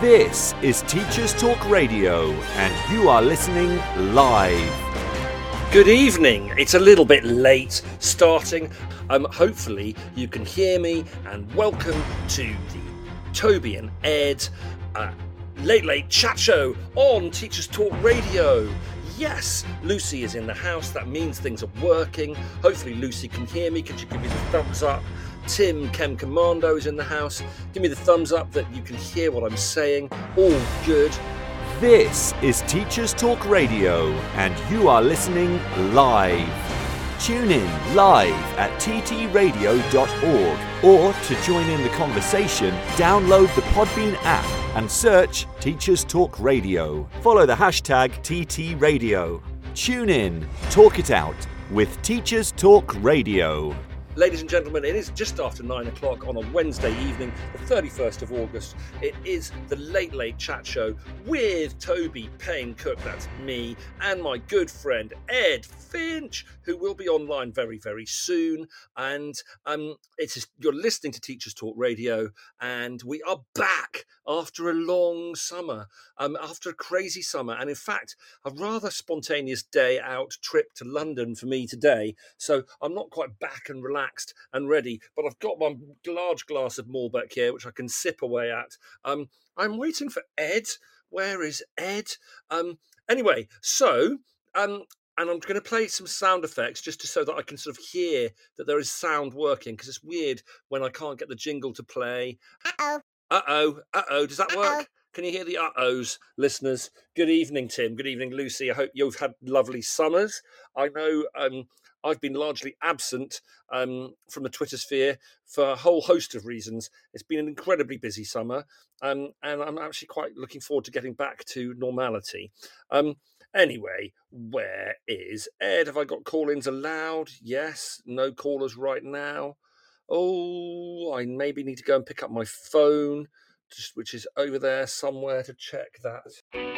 This is Teachers Talk Radio, and you are listening live. Good evening. It's a little bit late starting. Um, hopefully you can hear me. And welcome to the Toby and Ed uh, Late Late Chat Show on Teachers Talk Radio. Yes, Lucy is in the house. That means things are working. Hopefully Lucy can hear me. Could you give me the thumbs up? Tim Chem Commando is in the house. Give me the thumbs up that you can hear what I'm saying. All good. This is Teachers Talk Radio, and you are listening live. Tune in live at ttradio.org or to join in the conversation, download the Podbean app and search Teachers Talk Radio. Follow the hashtag TTRadio. Tune in, talk it out with Teachers Talk Radio. Ladies and gentlemen, it is just after nine o'clock on a Wednesday evening, the 31st of August. It is the Late Late Chat Show with Toby Payne Cook, that's me, and my good friend Ed Finch, who will be online very, very soon. And um, it is you're listening to Teachers Talk Radio, and we are back after a long summer, um, after a crazy summer, and in fact, a rather spontaneous day out trip to London for me today. So I'm not quite back and relaxed and ready, but I've got my large glass of Malbec here, which I can sip away at. Um, I'm waiting for Ed. Where is Ed? Um, anyway, so um, and I'm going to play some sound effects just to, so that I can sort of hear that there is sound working because it's weird when I can't get the jingle to play. Uh oh. Uh oh, uh oh. Does that Uh-oh. work? Can you hear the uh ohs, listeners? Good evening, Tim. Good evening, Lucy. I hope you've had lovely summers. I know um, I've been largely absent um, from the Twitter sphere for a whole host of reasons. It's been an incredibly busy summer, um, and I'm actually quite looking forward to getting back to normality. Um, anyway, where is Ed? Have I got call ins allowed? Yes. No callers right now. Oh, I maybe need to go and pick up my phone, just which is over there somewhere to check that.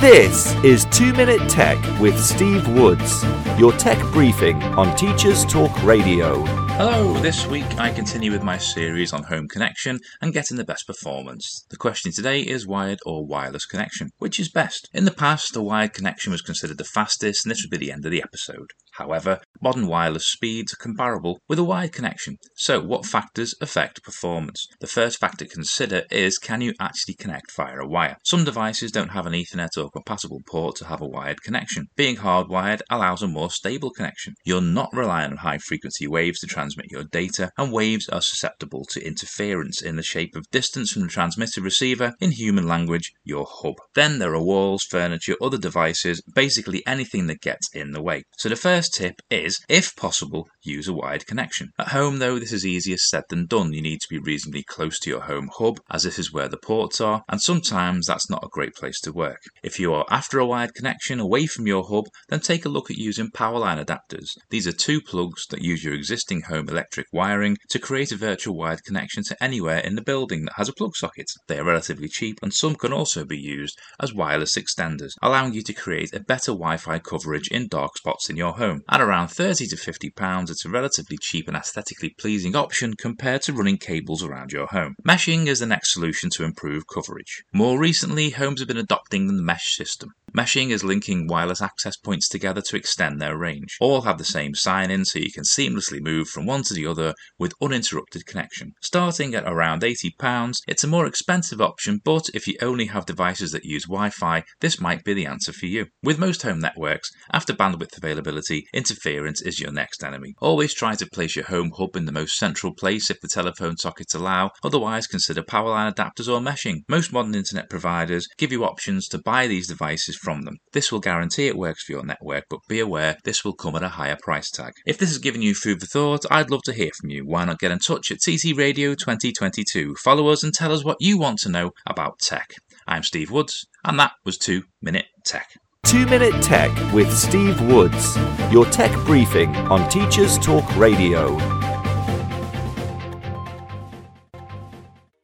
This is 2 Minute Tech with Steve Woods, your tech briefing on Teachers Talk Radio. Hello, this week I continue with my series on home connection and getting the best performance. The question today is wired or wireless connection. Which is best? In the past, a wired connection was considered the fastest and this would be the end of the episode. However, modern wireless speeds are comparable with a wired connection. So, what factors affect performance? The first factor to consider is can you actually connect via a wire? Some devices don't have an Ethernet or compatible port to have a wired connection. Being hardwired allows a more stable connection. You're not relying on high frequency waves to transmit your data, and waves are susceptible to interference in the shape of distance from the transmitter receiver, in human language, your hub. Then there are walls, furniture, other devices, basically anything that gets in the way. So the first tip is, if possible, use a wired connection. At home, though, this is easier said than done. You need to be reasonably close to your home hub, as this is where the ports are, and sometimes that's not a great place to work. If you are after a wired connection away from your hub, then take a look at using powerline adapters. These are two plugs that use your existing home electric wiring to create a virtual wired connection to anywhere in the building that has a plug socket. They are relatively cheap, and some can also be used as wireless extenders, allowing you to create a better Wi Fi coverage in dark spots in your home. At around 30 to 50 pounds, it's a relatively cheap and aesthetically pleasing option compared to running cables around your home. Meshing is the next solution to improve coverage. More recently, homes have been adopting the mesh system. Meshing is linking wireless access points together to extend their range. All have the same sign in so you can seamlessly move from one to the other with uninterrupted connection. Starting at around £80, it's a more expensive option, but if you only have devices that use Wi Fi, this might be the answer for you. With most home networks, after bandwidth availability, interference is your next enemy. Always try to place your home hub in the most central place if the telephone sockets allow, otherwise, consider power line adapters or meshing. Most modern internet providers give you options to buy these devices from them. This will guarantee it works for your network, but be aware this will come at a higher price tag. If this has given you food for thought, I'd love to hear from you. Why not get in touch at TT Radio 2022? Follow us and tell us what you want to know about tech. I'm Steve Woods, and that was 2 Minute Tech. 2 Minute Tech with Steve Woods, your tech briefing on Teachers Talk Radio.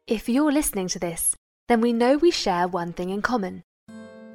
If you're listening to this, then we know we share one thing in common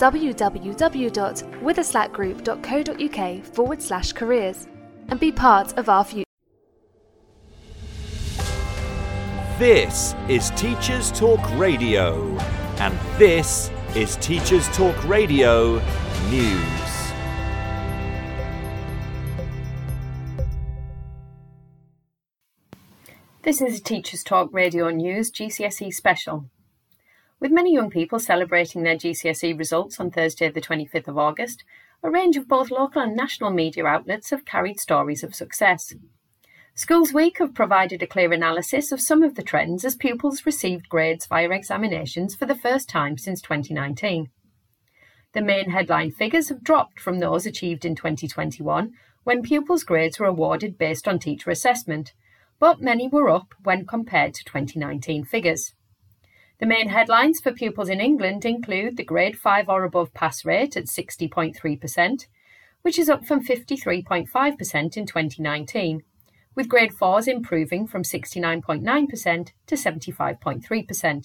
www.witherslackgroup.co.uk forward slash careers and be part of our future. This is Teachers Talk Radio, and this is Teachers Talk Radio News. This is Teachers Talk Radio News GCSE Special. With many young people celebrating their GCSE results on Thursday, the 25th of August, a range of both local and national media outlets have carried stories of success. Schools Week have provided a clear analysis of some of the trends as pupils received grades via examinations for the first time since 2019. The main headline figures have dropped from those achieved in 2021 when pupils' grades were awarded based on teacher assessment, but many were up when compared to 2019 figures. The main headlines for pupils in England include the grade 5 or above pass rate at 60.3%, which is up from 53.5% in 2019, with grade 4s improving from 69.9% to 75.3%.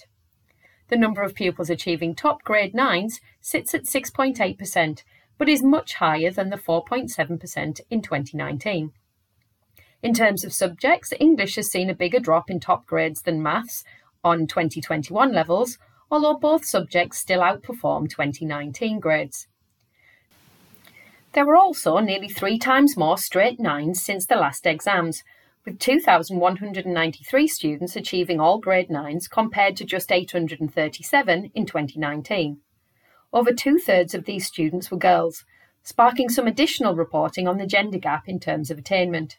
The number of pupils achieving top grade 9s sits at 6.8%, but is much higher than the 4.7% in 2019. In terms of subjects, English has seen a bigger drop in top grades than maths, on 2021 levels, although both subjects still outperform 2019 grades. There were also nearly three times more straight nines since the last exams, with 2,193 students achieving all grade nines compared to just 837 in 2019. Over two thirds of these students were girls, sparking some additional reporting on the gender gap in terms of attainment.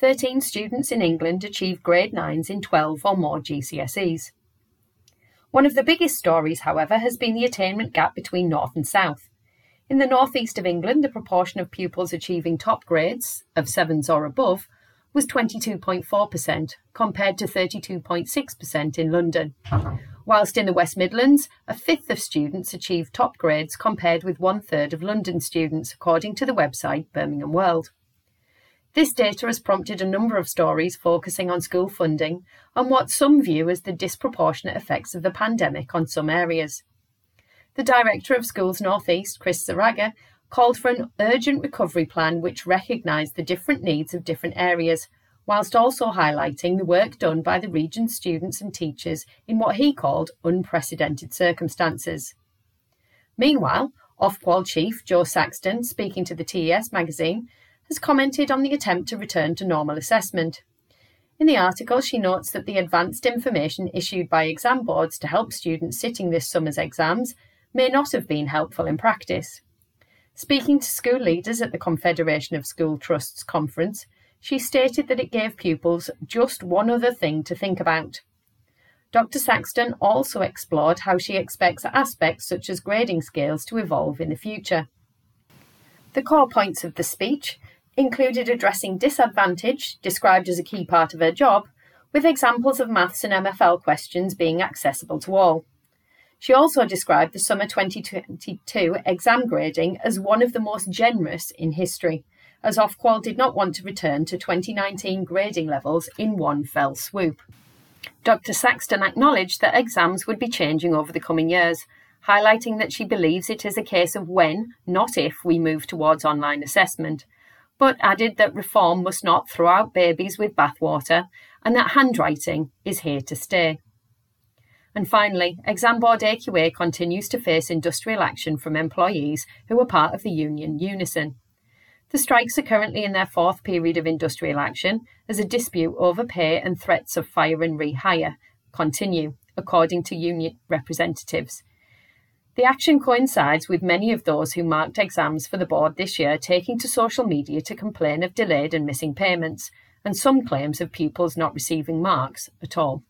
13 students in England achieve grade 9s in 12 or more GCSEs. One of the biggest stories, however, has been the attainment gap between North and South. In the northeast of England, the proportion of pupils achieving top grades, of 7s or above, was 22.4%, compared to 32.6% in London. Whilst in the West Midlands, a fifth of students achieved top grades compared with one third of London students, according to the website Birmingham World. This data has prompted a number of stories focusing on school funding and what some view as the disproportionate effects of the pandemic on some areas. The Director of Schools Northeast, Chris Zarraga, called for an urgent recovery plan which recognised the different needs of different areas, whilst also highlighting the work done by the region's students and teachers in what he called unprecedented circumstances. Meanwhile, Ofqual Chief Jo Saxton, speaking to the TES magazine, has commented on the attempt to return to normal assessment. In the article, she notes that the advanced information issued by exam boards to help students sitting this summer's exams may not have been helpful in practice. Speaking to school leaders at the Confederation of School Trusts conference, she stated that it gave pupils just one other thing to think about. Dr. Saxton also explored how she expects aspects such as grading scales to evolve in the future. The core points of the speech included addressing disadvantage, described as a key part of her job, with examples of maths and MFL questions being accessible to all. She also described the summer 2022 exam grading as one of the most generous in history, as Ofqual did not want to return to 2019 grading levels in one fell swoop. Dr. Saxton acknowledged that exams would be changing over the coming years, highlighting that she believes it is a case of when, not if, we move towards online assessment, but added that reform must not throw out babies with bathwater and that handwriting is here to stay. And finally, Exam Board AQA continues to face industrial action from employees who are part of the union Unison. The strikes are currently in their fourth period of industrial action as a dispute over pay and threats of fire and rehire continue, according to union representatives. The action coincides with many of those who marked exams for the board this year taking to social media to complain of delayed and missing payments, and some claims of pupils not receiving marks at all.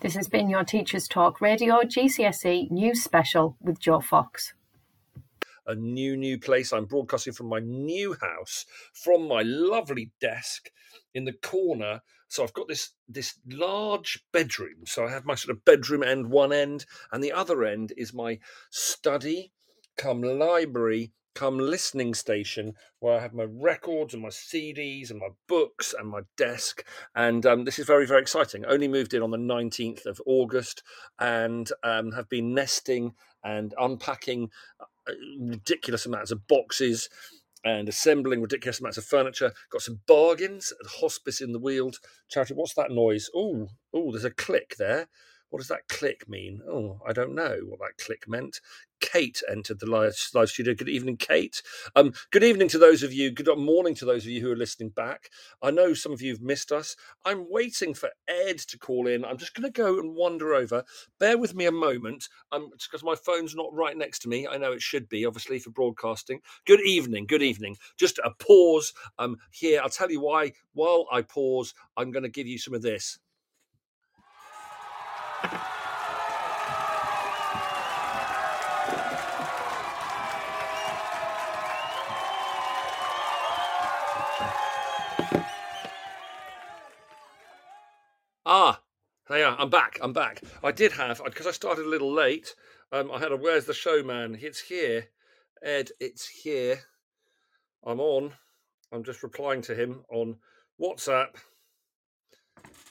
This has been your Teachers Talk Radio GCSE News Special with Joe Fox a new, new place. I'm broadcasting from my new house, from my lovely desk in the corner. So I've got this this large bedroom. So I have my sort of bedroom end one end, and the other end is my study, come library, come listening station where I have my records and my CDs and my books and my desk. And um, this is very, very exciting. Only moved in on the 19th of August and um, have been nesting and unpacking uh, ridiculous amounts of boxes and assembling ridiculous amounts of furniture. Got some bargains at Hospice in the Weald charity. What's that noise? Oh, oh, there's a click there. What does that click mean? Oh, I don't know what that click meant. Kate entered the live, live studio. Good evening, Kate. Um, good evening to those of you. Good morning to those of you who are listening back. I know some of you have missed us. I'm waiting for Ed to call in. I'm just going to go and wander over. Bear with me a moment. Um, because my phone's not right next to me. I know it should be, obviously, for broadcasting. Good evening. Good evening. Just a pause. Um, here. I'll tell you why. While I pause, I'm going to give you some of this. Ah, yeah, I'm back. I'm back. I did have because I started a little late. Um, I had a "Where's the Showman?" It's here, Ed. It's here. I'm on. I'm just replying to him on WhatsApp.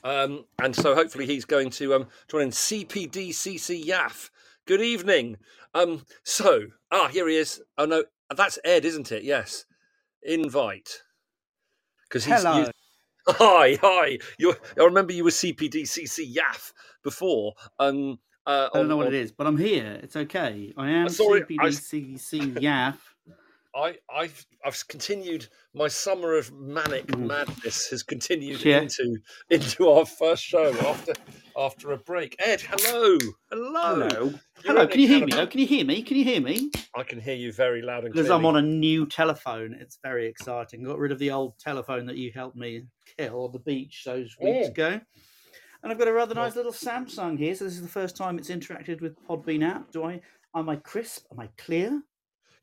Um, and so hopefully he's going to um, join in CPDCC YAF. Good evening. Um, so, ah, here he is. Oh no, that's Ed, isn't it? Yes. Invite. Because he's. Hello. Hi, hi. You, I remember you were CPDCC YAF before. Um, uh, I don't on, know what on... it is, but I'm here. It's okay. I am sorry, CPDCC YAF. I, I've I've continued my summer of manic mm. madness has continued yeah. into into our first show after after a break. Ed, hello, hello, hello, hello. Can you hear me? Can you hear me? Can you hear me? I can hear you very loud and clear. because I'm on a new telephone. It's very exciting. Got rid of the old telephone that you helped me kill on the beach those weeks oh. ago. And I've got a rather nice little Samsung here. So this is the first time it's interacted with Podbean app. Do I? Am I crisp? Am I clear?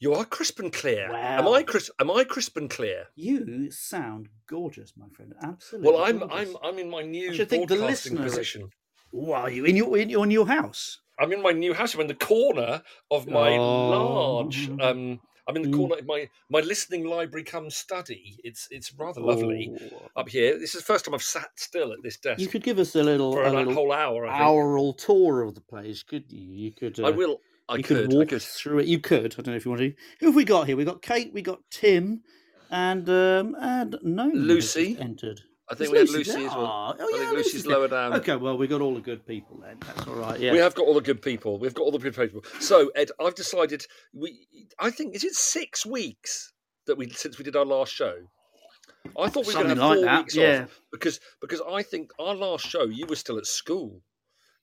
You are crisp and clear. Wow. Am I crisp? Am I crisp and clear? You sound gorgeous, my friend. Absolutely. Well, I'm gorgeous. I'm I'm in my new I think the listeners, position. Why are you in your in your new house? I'm in my new house. I'm in the corner of my oh. large. Um, I'm in the corner of my my listening library come study. It's it's rather lovely oh. up here. This is the first time I've sat still at this desk. You could give us a little for a little whole hour. Hour tour of the place, could you? You could. Uh, I will. I you could, could walk could. through it. You could. I don't know if you want to. Who have we got here? We got Kate. We got Tim, and um, and no Lucy entered. I think we Lucy had Lucy there? as well. Oh, I think Lucy's, Lucy's lower down. Okay, well, we've got all the good people then. That's all right. Yeah, we have got all the good people. We've got all the good people. So, Ed, I've decided we. I think is it six weeks that we since we did our last show. I thought we were going to have four like weeks yeah. off because because I think our last show you were still at school.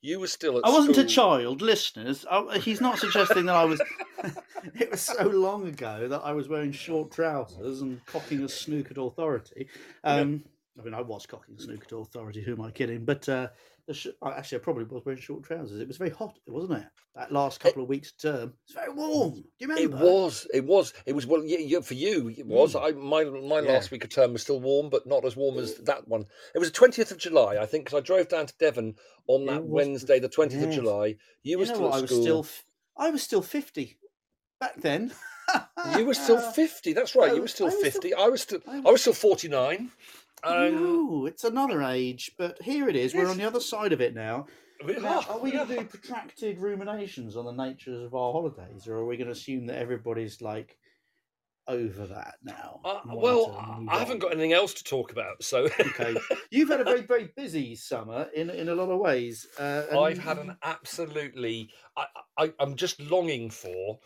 You were still at. I wasn't school. a child, listeners. I, he's not suggesting that I was. it was so long ago that I was wearing short trousers and cocking a snook at authority. Um, yeah. I mean, I was cocking a snook at authority. Who am I kidding? But uh, sh- uh, actually, I probably was wearing short trousers. It was very hot, wasn't it? That last couple it, of weeks term, it's very warm. Mm. Do you remember? It was. It was. It was. Well, yeah, yeah for you, it was. Mm. I my my yeah. last week of term was still warm, but not as warm as mm. that one. It was the twentieth of July, I think, because I drove down to Devon on that Wednesday, the twentieth yes. of July. You, you were still what, at school. I was still. I was still fifty back then. you were still fifty. That's right. you were still I fifty. Still, I was still. I was still forty nine. Um, no, it's another age, but here it is. We're on the other side of it now. Now, are we going to do protracted ruminations on the natures of our holidays, or are we going to assume that everybody's like over that now? Uh, well, I haven't got anything else to talk about, so okay, you've had a very very busy summer in in a lot of ways. Uh, and I've had an absolutely. I, I, I'm just longing for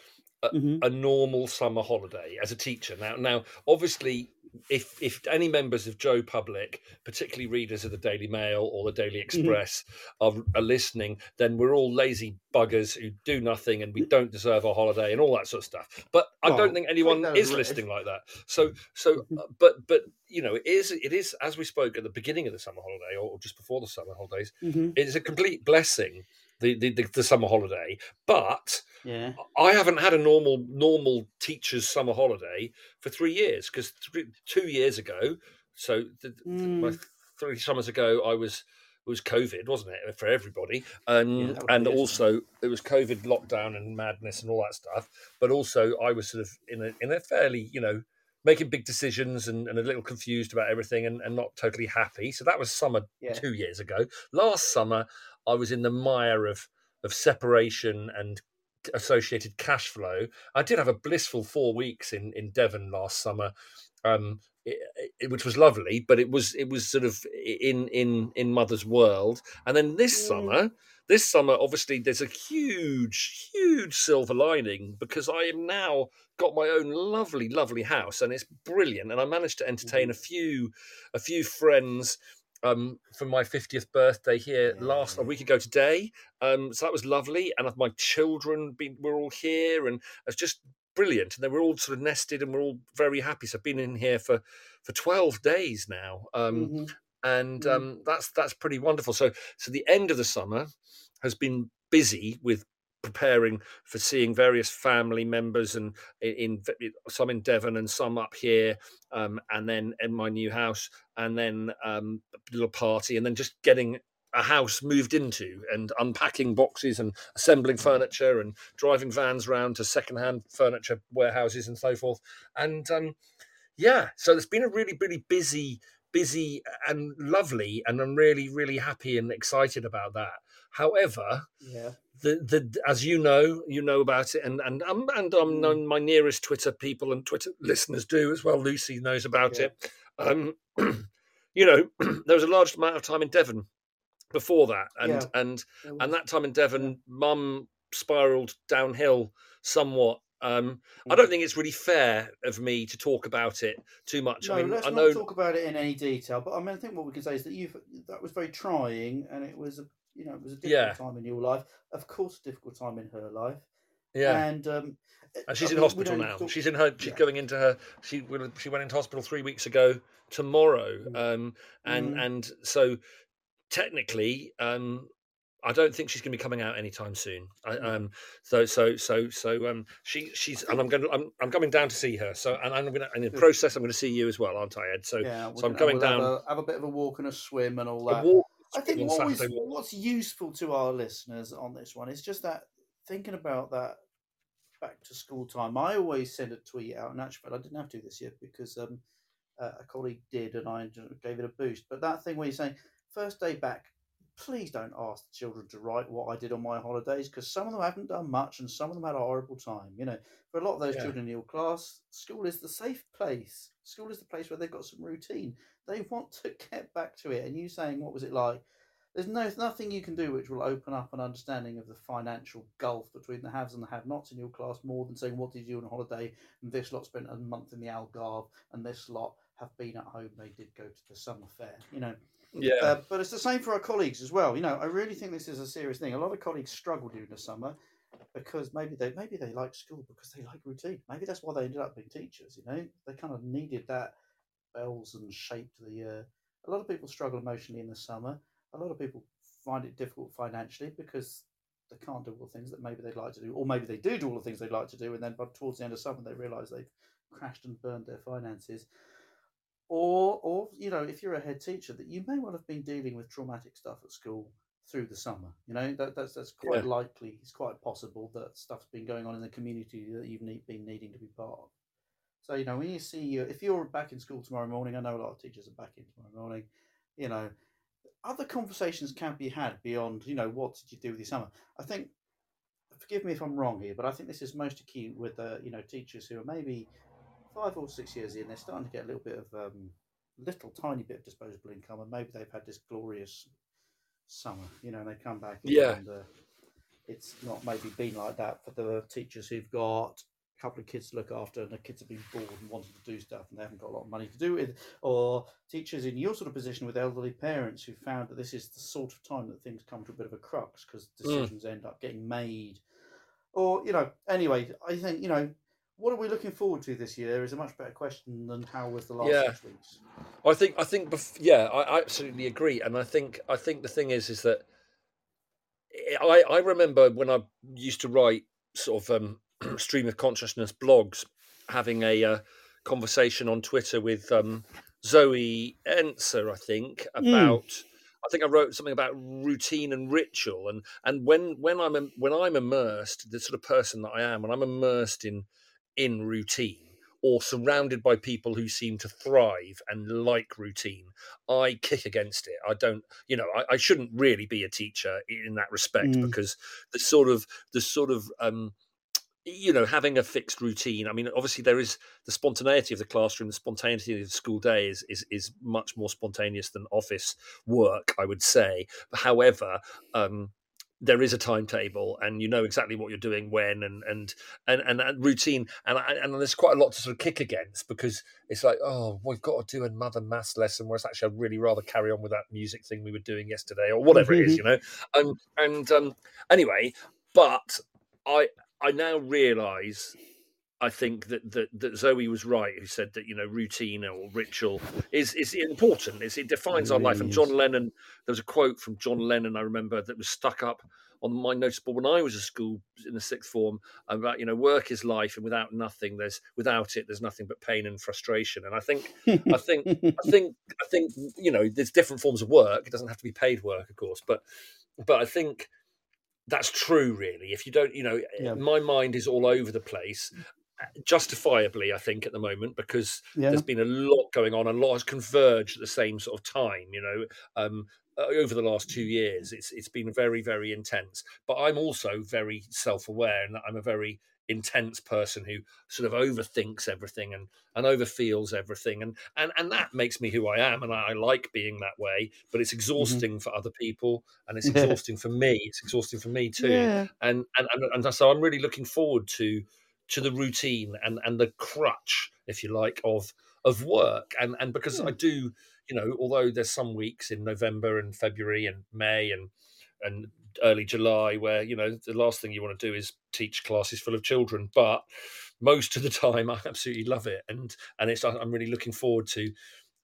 Mhm. a normal summer holiday as a teacher. Now, now, obviously, if if any members of Joe Public, particularly readers of the Daily Mail or the Daily Mm-hmm. Express, are, are listening, then we're all lazy buggers who do nothing and we don't deserve a holiday and all that sort of stuff. But I Well, don't think anyone take that as is listening like that. So, so, Mm-hmm. uh, but but you know, it is it is as we spoke at the beginning of the summer holiday or just before the summer holidays. Mhm. It is a complete blessing. The, the, the, the summer holiday, but Yeah. I haven't had a normal normal teacher's summer holiday for three years because two years ago, so th- th- Mm. three summers ago, I was it was COVID, wasn't it, for everybody, um, Yeah, and be it, also it was COVID lockdown and madness and all that stuff. But also, I was sort of in a in a fairly you know making big decisions and, and a little confused about everything and, and not totally happy. So that was summer Yeah. two years ago. Last summer, I was in the mire of of separation and associated cash flow. I did have a blissful four weeks in in Devon last summer, um, it, it- which was lovely. But it was it was sort of in in in mother's world. And then this Mm. summer, this summer, obviously, there's a huge huge silver lining because I am now got my own lovely lovely house and it's brilliant. And I managed to entertain a few a few friends. Um, for my 50th birthday here last a week ago today, um, so that was lovely. And my children been, were all here, and it's just brilliant. And they were all sort of nested, and we're all very happy. So I've been in here for for twelve days now, um, Mhm. and Mm. um, that's that's pretty wonderful. So so the end of the summer has been busy with preparing for seeing various family members and in, in some in Devon and some up here um, and then in my new house and then um, a little party and then just getting a house moved into and unpacking boxes and assembling furniture and driving vans around to secondhand furniture warehouses and so forth. And um, yeah so it's been a really really busy busy and lovely and i'm really really happy and excited about that however Yeah. the the as you know, you know about it, and and um, and um, Mm. my nearest Twitter people and Twitter listeners do as well. Lucy knows about Yeah. it. Um, you know, there was a large amount of time in Devon before that, and Yeah. and and that time in Devon, Mum spiraled downhill somewhat. Um, I Mm. don't think it's really fair of me to talk about it too much. No, I mean, let's I not talk about it in any detail. But I mean, I think what we can say is that you've that was very trying, and it was a you know it was a difficult Yeah. time in your life. Of course, a difficult time in her life. yeah. And um, And she's I in mean, we hospital now. talk- She's in her. She's Yeah. going into her. She she went into hospital three weeks ago tomorrow. Mm. Um, and Mm. and so technically, um, I don't think she's going to be coming out anytime soon. I, Mm. um, so so so so um, she she's and I'm going to I'm, I'm coming down to see her. So and I'm going to in the process I'm going to see you as well, aren't I, Ed? So yeah, so I'm we'll down. Have a, have a bit of a walk and a swim and all a that. walk I think what was, what's useful to our listeners on this one is just that thinking about that back to school time. I always send a tweet out, and actually, I didn't have to this year because um, uh, a colleague did, and I gave it a boost. But that thing where you're saying first day back, please don't ask the children to write what I did on my holidays because some of them haven't done much, and some of them had a horrible time. You know, for a lot of those Yeah. children in your class, school is the safe place. School is the place where they've got some routine. They want to get back to it, and you saying what was it like? there's no nothing you can do which will open up an understanding of the financial gulf between the haves and the have-nots in your class more than saying what did you do on holiday and this lot spent a month in the Algarve and this lot have been at home they did go to the summer fair you know? Yeah. uh, but it's the same for our colleagues as well you know? I really think this is a serious thing. A lot of colleagues struggle during the summer because maybe they maybe they like school because they like routine. Maybe that's why they ended up being teachers you know? They kind of needed that bells and shaped the uh, a lot of people struggle emotionally in the summer a lot of people find it difficult financially because they can't do all the things that maybe they'd like to do, or maybe they do do all the things they'd like to do, and then but towards the end of summer they realise they've crashed and burned their finances. Or, or you know, if you're a head teacher, that you may well have been dealing with traumatic stuff at school through the summer. You know, that, that's that's quite Yeah. likely. It's quite possible that stuff's been going on in the community that you've need, been needing to be part of. So you know, when you see you, if you're back in school tomorrow morning, I know a lot of teachers are back in tomorrow morning. You know, other conversations can be had beyond, you know, what did you do with your summer? I think, forgive me if I'm wrong here, but I think this is most acute with, uh, you know, teachers who are maybe five or six years in, they're starting to get a little bit of um, little tiny bit of disposable income, and maybe they've had this glorious summer, you know, and they come back. Yeah. And, uh, it's not maybe been like that for the teachers who've got couple of kids to look after, and the kids have been bored and wanting to do stuff, and they haven't got a lot of money to do it. Or teachers in your sort of position with elderly parents who found that this is the sort of time that things come to a bit of a crux because decisions end up getting made. Or you know, anyway, I think you know what are we looking forward to this year is a much better question than how was the last Yeah. six weeks. I think I think bef- yeah, I, I absolutely agree, and I think I think the thing is is that I I remember when I used to write sort of um, stream of consciousness blogs, having a uh, conversation on Twitter with um, Zoe Enser, I think about. I think I wrote something about routine and ritual, and and when when I'm im- when I'm immersed, the sort of person that I am, when I'm immersed in in routine or surrounded by people who seem to thrive and like routine, I kick against it. I don't, you know, I, I shouldn't really be a teacher in that respect Mm. because the sort of the sort of um, you know having a fixed routine i mean obviously there is the spontaneity of the classroom the spontaneity of the school day is is, is much more spontaneous than office work i would say. However um there is a timetable and you know exactly what you're doing when and and and, and, and routine and and there's quite a lot to sort of kick against because it's like oh we've got to do another maths lesson whereas actually i'd really rather carry on with that music thing we were doing yesterday or whatever it is you know? Um, and um anyway but i I now realise, I think that, that that Zoe was right, who said that you know routine or ritual is is important. It's, it defines our life. And John is. Lennon, there was a quote from John Lennon I remember that was stuck up on my notice board when I was at school in the sixth form about you know work is life, and without nothing, there's without it, there's nothing but pain and frustration. And I think I think I think I think you know there's different forms of work. It doesn't have to be paid work, of course, but but I think that's true. Really, if you don't, you know, Yeah. my mind is all over the place. Justifiably, I think at the moment because yeah. there's been a lot going on. A lot has converged at the same sort of time. You know, um, over the last two years, it's it's been very very intense. But I'm also very self aware, and I'm a very intense person who sort of overthinks everything and and overfeels everything and and and that makes me who I am and I, I like being that way but it's mm-hmm. exhausting for other people and it's Yeah. exhausting for me it's exhausting for me too Yeah. and, and and and so I'm really looking forward to to the routine and and the crutch if you like of of work and and because I hmm. do you know although there's some weeks in November and February and May and and early July where you know the last thing you want to do is teach classes full of children but most of the time I absolutely love it and and it's I'm really looking forward to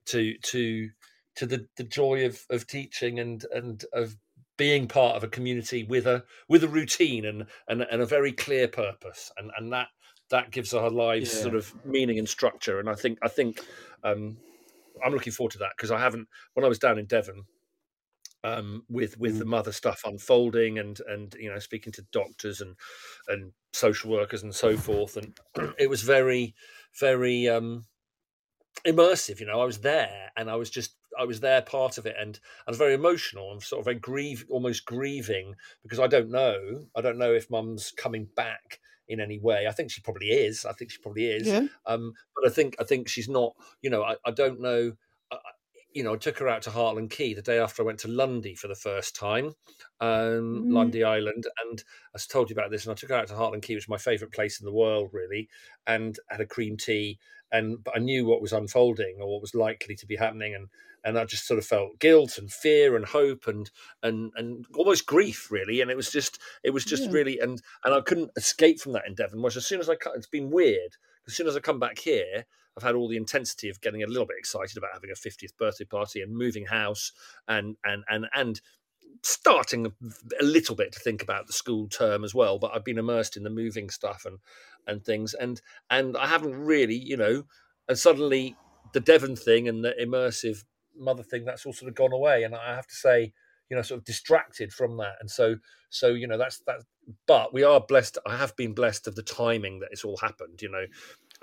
to to to the the joy of of teaching and and of being part of a community with a with a routine and and, and a very clear purpose and and that that gives our lives Yeah. sort of meaning and structure and I think I think um I'm looking forward to that because I haven't when I was down in Devon um, with with the mother stuff unfolding and and you know speaking to doctors and and social workers and so forth. And it was very very um immersive you know i was there and i was just i was there part of it and i was very emotional and sort of very grieve almost grieving because i don't know i don't know if mum's coming back in any way. I think she probably is i think she probably is Yeah. um but i think i think she's not you know i, I don't know you know i took her out to Hartland Quay the day after i went to lundy for the first time um Mm. lundy island and i told you about this and i took her out to Hartland Quay which is my favorite place in the world really and had a cream tea and but i knew what was unfolding or what was likely to be happening and and i just sort of felt guilt and fear and hope and and and almost grief really and it was just it was just Yeah. really and and i couldn't escape from that in devon which as soon as i cut it's been weird as soon as i come back here i've had all the intensity of getting a little bit excited about having a 50th birthday party and moving house and and and and starting a little bit to think about the school term as well but i've been immersed in the moving stuff and and things. And and i haven't really you know and suddenly the devon thing and the immersive mother thing that's all sort of gone away. And i have to say you know sort of distracted from that. And so so you know that's that but we are blessed i have been blessed of the timing that it's all happened you know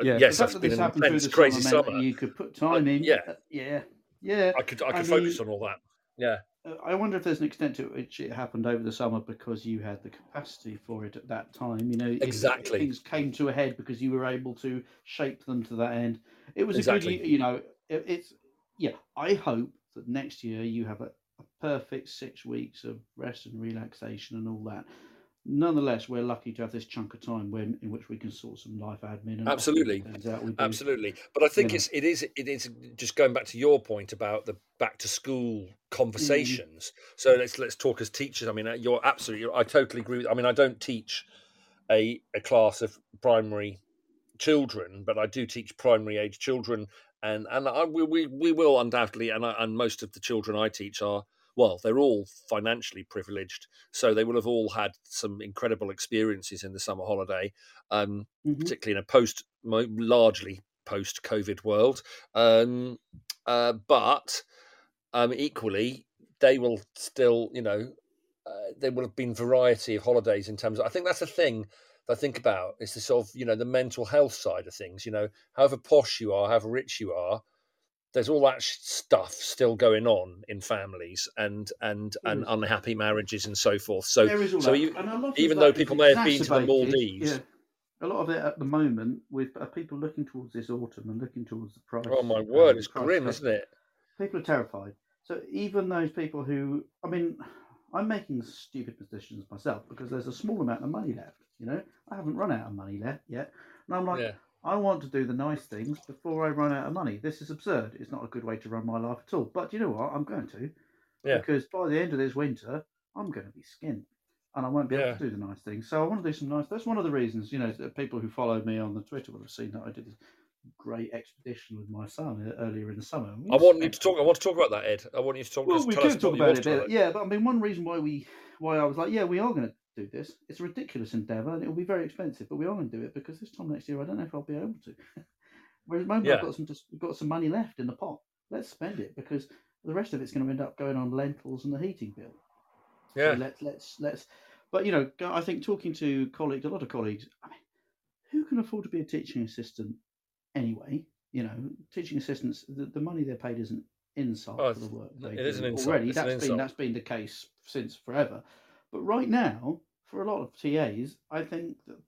Yeah. yes that's been this an happened through intense crazy summer summer You could put time in. yeah. uh, Yeah. Yeah. i could i I could focus mean- on all that yeah uh, I wonder if there's an extent to which it happened over the summer because you had the capacity for it at that time. You know, Exactly. things came to a head because you were able to shape them to that end. It was a good, you know, it, it's yeah. I hope that next year you have a, a perfect six weeks of rest and relaxation and all that. Nonetheless, we're lucky to have this chunk of time when in which we can sort some life admin. And Absolutely. do. Absolutely, but I think know. it's it is it is just going back to your point about the back to school conversations. So let's let's talk as teachers. I mean, uh, you're absolutely. I totally agree. With, I mean, I don't teach a a class of primary children, but I do teach primary age children, and and I, we, we we will undoubtedly, and I, and most of the children I teach are well, they're all financially privileged, so they will have all had some incredible experiences in the summer holiday, um, Mhm. particularly in a post, largely post-COVID world. Um, uh, but um, equally, they will still, you know, uh, there will have been variety of holidays in terms of. I think that's a thing that I think about. Is the sort of you know the mental health side of things. You know, however posh you are, however rich you are, there's all that stuff still going on in families and and There and is. unhappy marriages and so forth. So There is all so you, and a lot even though people may have been to the Maldives. yeah, a lot of it at the moment with uh, people looking towards this autumn and looking towards the price. oh my word, um, it's grim, cut, isn't it? People are terrified. So even those people who, I mean, I'm making stupid decisions myself because there's a small amount of money left. You know, I haven't run out of money left yet, and I'm like, Yeah. I want to do the nice things before I run out of money. This is absurd. It's not a good way to run my life at all. But you know what? I'm going to. Yeah. Because by the end of this winter, I'm going to be skint. And I won't be able Yeah. to do the nice things. So I want to do some nice. That's one of the reasons, you know, that people who follow me on the Twitter will have seen that I did this great expedition with my son uh, earlier in the summer. I want you to talk. I want to talk about that, Ed. I want you to talk. well, we tell us talk about it to a talk about. Yeah, but I mean, one reason why we, why I was like, yeah, we are going to do this. It's a ridiculous endeavour and it'll be very expensive, but we are going to do it because this time next year, I don't know if I'll be able to. Whereas at the moment, Yeah. I've got some just we've got some money left in the pot. Let's spend it because the rest of it's going to end up going on lentils and the heating bill. So Yeah, let's let's let's. But you know, I think talking to colleagues, a lot of colleagues, I mean, who can afford to be a teaching assistant anyway? You know, teaching assistants, the, the money they're paid isn't insult Oh, for the work they it do is an insult. already. It's That's been insult. that's been the case since forever. But right now, for a lot of TAs, I think that,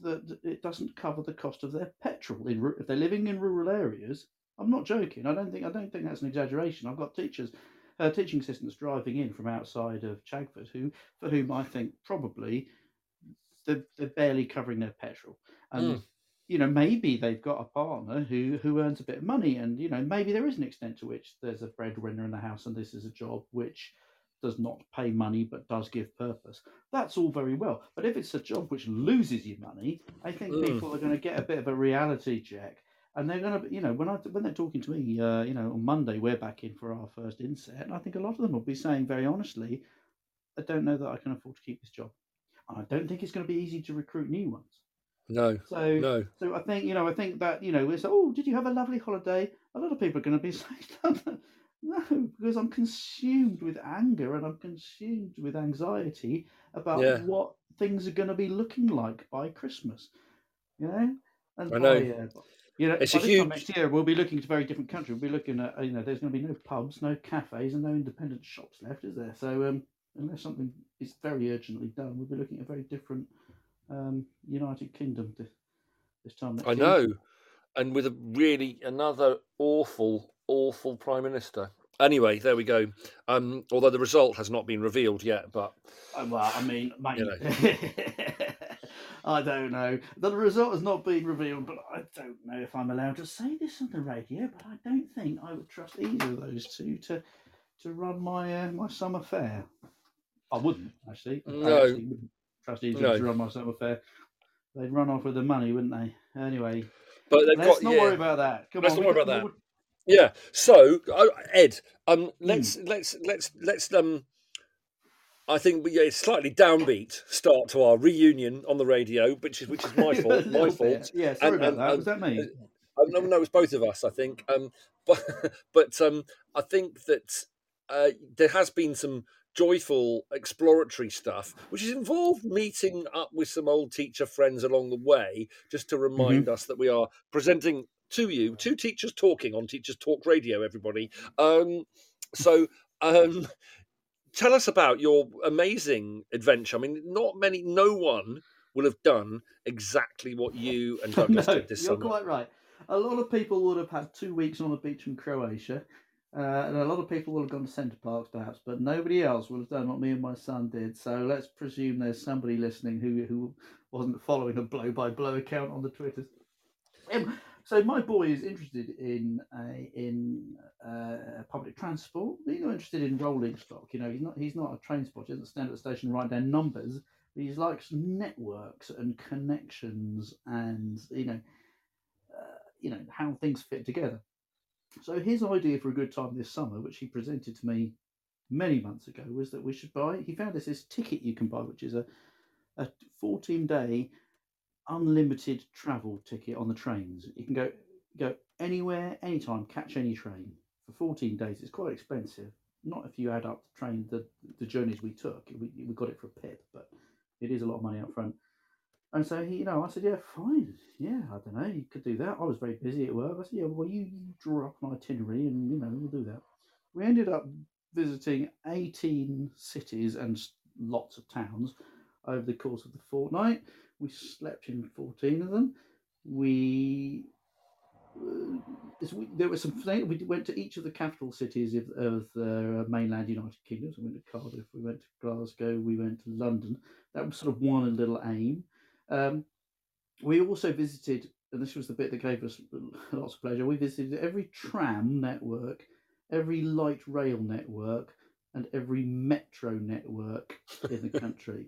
that, that it doesn't cover the cost of their petrol. In if they're living in rural areas, I'm not joking. I don't think I don't think that's an exaggeration. I've got teachers, uh, teaching assistants driving in from outside of Chagford who, for whom I think probably they're, they're barely covering their petrol. And Mm. you know, maybe they've got a partner who who earns a bit of money, and you know, maybe there is an extent to which there's a breadwinner in the house, and this is a job which does not pay money but does give purpose. That's all very well, but if it's a job which loses you money, I think Mm. people are going to get a bit of a reality check. And they're going to, you know, when I when they're talking to me, uh, you know, on Monday we're back in for our first inset, and I think a lot of them will be saying very honestly, I don't know that I can afford to keep this job, and I don't think it's going to be easy to recruit new ones. no, So, no. so I think you know, I think that you know, it's oh, did you have a lovely holiday? A lot of people are going to be saying no, because I'm consumed with anger and I'm consumed with anxiety about Yeah. what things are going to be looking like by Christmas. You know, and I know. by, uh, you know, It's a huge- next year we'll be looking at a very different country. We'll be looking at you know, there's going to be no pubs, no cafes, and no independent shops left, is there? So um, unless something is very urgently done, we'll be looking at a very different um, United Kingdom this, this time next I year. know, and with a really another awful, awful prime minister. Anyway, there we go. Um, although the result has not been revealed yet, but Uh, well, I mean, mate, You I don't know. The result has not been revealed, but I don't know if I'm allowed to say this on the radio. But I don't think I would trust either of those two to to run my uh, my summer fair. I wouldn't actually. I No. actually wouldn't trust either No. to run my summer fair. They'd run off with the money, wouldn't they? Anyway, but they've let's got not yeah. worry about that. Come Let's on, not worry about more- Yeah. So, uh, Ed, um, Hmm. let's let's let's let's um, I think we, yeah, it's slightly downbeat start to our reunion on the radio, which is which is my fault. My fault. Yeah, sorry And- about and- that. and- Was that me? Um, no, no, it was both of us, I think. Um, but but um, I think that uh, there has been some joyful exploratory stuff, which has involved meeting up with some old teacher friends along the way, just to remind us that we are presenting to you two teachers talking on Teachers Talk Radio. Everybody, um, so. Um, tell us about your amazing adventure. I mean, not many, no one will have done exactly what you and Douglas no, did this you're summer. quite right. A lot of people would have had two weeks on the beach in Croatia, uh, and a lot of people would have gone to Center Parcs perhaps, but nobody else would have done what me and my son did. So let's presume there's somebody listening who who wasn't following a blow by blow account on the Twitters. Um, so my boy is interested in uh, in uh, public transport. He's not interested in rolling stock. You know, he's not he's not a train spotter. He doesn't stand at the station and write down numbers. He likes networks and connections, and you know, uh, you know how things fit together. So his idea for a good time this summer, which he presented to me many months ago, was that we should buy. He found us this ticket you can buy, which is a a 14 day unlimited travel ticket on the trains. You can go go anywhere, anytime, catch any train for 14 days. It's quite expensive. Not if you add up the train the the journeys we took. We, we got it for a pip, but it is a lot of money up front. And so he, you know, I said, yeah, fine, yeah, I don't know, you could do that. I was very busy at work. I said, yeah, well, you, you draw up an itinerary, and you know, we'll do that. We ended up visiting 18 cities and lots of towns over the course of the fortnight. We slept in 14 of them. We uh, this- we- there was some we went to each of the capital cities of, of the mainland United Kingdom. So we went to Cardiff, we went to Glasgow, we went to London. That was sort of one little aim. Um, we also visited, and this was the bit that gave us lots of pleasure. We visited every tram network, every light rail network, and every metro network in the country.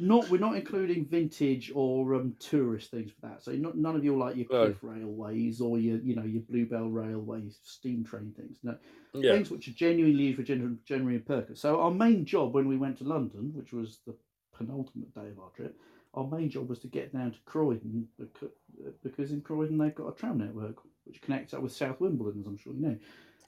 Not we're not including vintage or um, tourist things for that. So not, none of your like your No. cliff railways or your you know your bluebell railways, steam train things. No, Yeah, things which are genuinely used for genuine, genuine purpose. So our main job when we went to London, which was the penultimate day of our trip, our main job was to get down to Croydon becau- because in Croydon they've got a tram network which connects up with South Wimbledon, as I'm sure you know.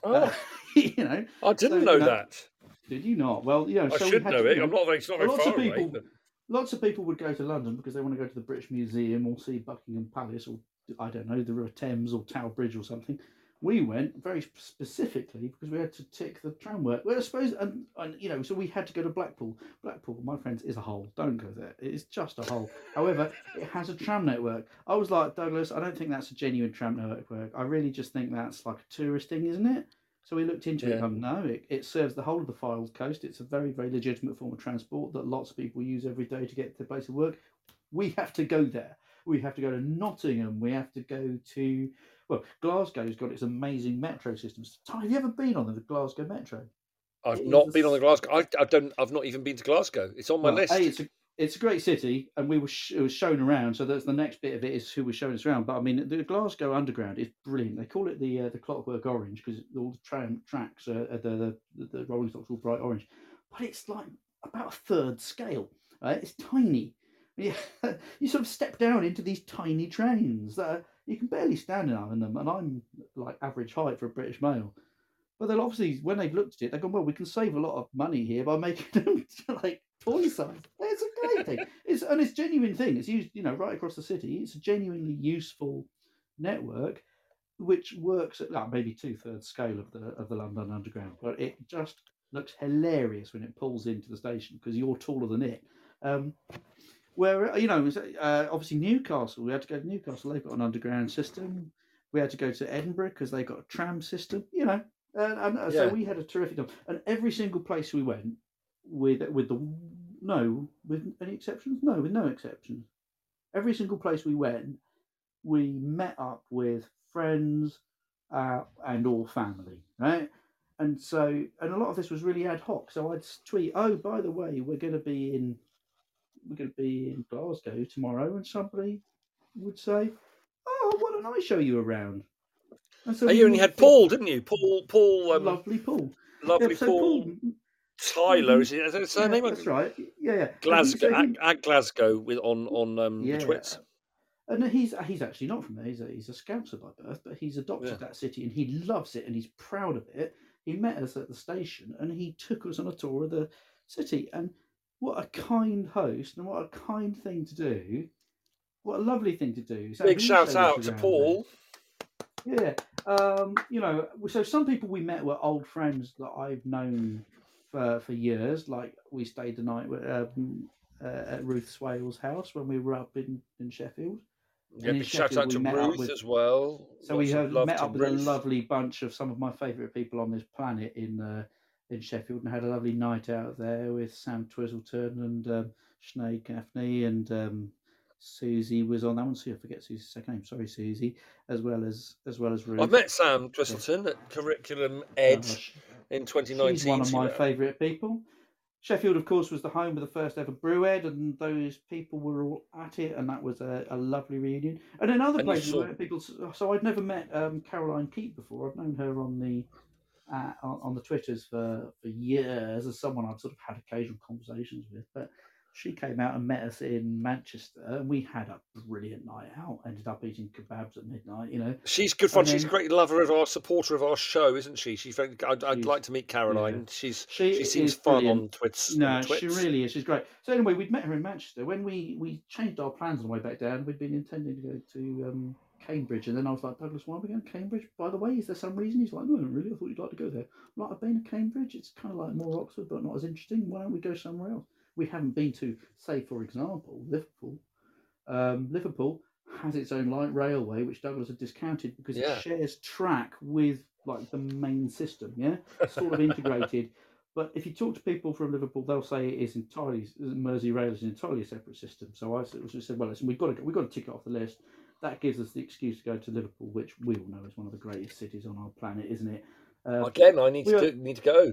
oh, Uh, you know, I didn't so, know you know, that. did you not? Well, you know, I so should know it. I'm not very, it's not very lots far of people, away. but- lots of people would go to London because they want to go to the British Museum or see Buckingham Palace or I don't know the River Thames or Tower Bridge or something. We went very specifically because we had to tick the tramway. Well, I suppose, and, and you know, so we had to go to Blackpool. Blackpool, my friends, is a hole. Don't go there. It is just a hole. However, it has a tram network. I was like Douglas. I don't think that's a genuine tram network. I really just think that's like a tourist thing, isn't it? So we looked into it. Yeah. And no, it, it serves the whole of the Fylde Coast. It's a very, very legitimate form of transport that lots of people use every day to get to their place of work. We have to go there. We have to go to Nottingham. We have to go to well, Glasgow's got its amazing metro systems. Ty, have you ever been on the Glasgow Metro? I've it not been on the Glasgow. I, I don't. I've not even been to Glasgow. It's on my Well, list. A, it's a it's a great city, and we were sh- it was shown around. So that's the next bit of it is who was showing us around. But I mean, the Glasgow Underground is brilliant. They call it the uh, the Clockwork Orange because all the tram tracks, uh, uh, the, the the rolling stock's all bright orange, but it's like about a third scale. Right? It's tiny. Yeah, you sort of step down into these tiny trains that are, you can barely stand in them, and I'm like average height for a British male. But then obviously, when they've looked at it, they've gone, well, we can save a lot of money here by making them like toy size. It's a great thing. It's and it's a genuine thing. It's used, you know, right across the city. It's a genuinely useful network, which works at like, maybe two thirds scale of the of the London Underground. But it just looks hilarious when it pulls into the station because you're taller than it. Um, where you know, uh, obviously Newcastle, we had to go to Newcastle. They've got an underground system. We had to go to Edinburgh because they've got a tram system. You know, and, and uh, so we had a terrific time. And every single place we went, with with the no, with any exceptions, no, with no exceptions. Every single place we went, we met up with friends uh, and all family, right? And so, and a lot of this was really ad hoc. So I'd tweet, "Oh, by the way, we're going to be in, we're going to be in Glasgow tomorrow," and somebody would say, "Oh, why don't I show you around?" And so Oh, you only had Paul, didn't you? Paul, Paul, um, lovely Paul, lovely Yeah, so Paul, Tyler. Is it? Is that his yeah, that's right. Yeah, yeah. Glasgow so he- at, at Glasgow with on on um, Yeah. the twits. And he's he's actually not from there. He's a, he's a Scouser by birth, but he's adopted Yeah. that city and he loves it and he's proud of it. He met us at the station and he took us on a tour of the city. And what a kind host and what a kind thing to do. What a lovely thing to do. So Big shout out to Paul. there. Yeah. Um, you know, so some people we met were old friends that I've known for for years. Like we stayed the night with, um, uh, at Ruth Swale's house when we were up in in Sheffield. Yeah, in shout Sheffield, out we to Ruth with- as well. So we Lots of have met up with a lovely bunch of some of my favourite people on this planet in uh, in Sheffield and had a lovely night out there with Sam Twiselton and um, Sinead Gaffney and um, Susie was on that one. So I forget Susie's second name. Sorry, Susie, as well as as well as Ruth. I've met Sam Twiselton at Curriculum Ed Gosh, in 2019. She's one of my favourite people. Sheffield, of course, was the home of the first ever Brewed, and those people were all at it, and that was a, a lovely reunion. And in other And places, saw- where people. So I'd never met um, Caroline Keep before. I've known her on the uh, on on the twitters for for years as someone I've sort of had occasional conversations with, but. She came out and met us in Manchester, and we had a brilliant night out. Ended up eating kebabs at midnight, you know. She's good fun. And She's a great lover of our supporter of our show, isn't she? She's very. I'd, I'd like to meet Caroline. She's She she seems fun brilliant. on Twits. No, on she really is. She's great. So anyway, we'd met her in Manchester. When we we changed our plans on the way back down, we'd been intending to go to um, Cambridge, and then I was like, Douglas, why are we going to Cambridge? By the way, is there some reason? He's like, no, really. I thought you'd like to go there. I'm like, I've been to Cambridge. It's kind of like more Oxford, but not as interesting. Why don't we go somewhere else? We haven't been to, say, for example, Liverpool. Um, Liverpool has its own light railway, which Douglas had discounted because Yeah. it shares track with like the main system. Yeah, sort of integrated. But if you talk to people from Liverpool, they'll say it is entirely Merseyrail is entirely a separate system. So I said, well, listen, we've got to we've got to tick it off the list. That gives us the excuse to go to Liverpool, which we all know is one of the greatest cities on our planet, isn't it? Uh, Again, I need we to are- do, need to go.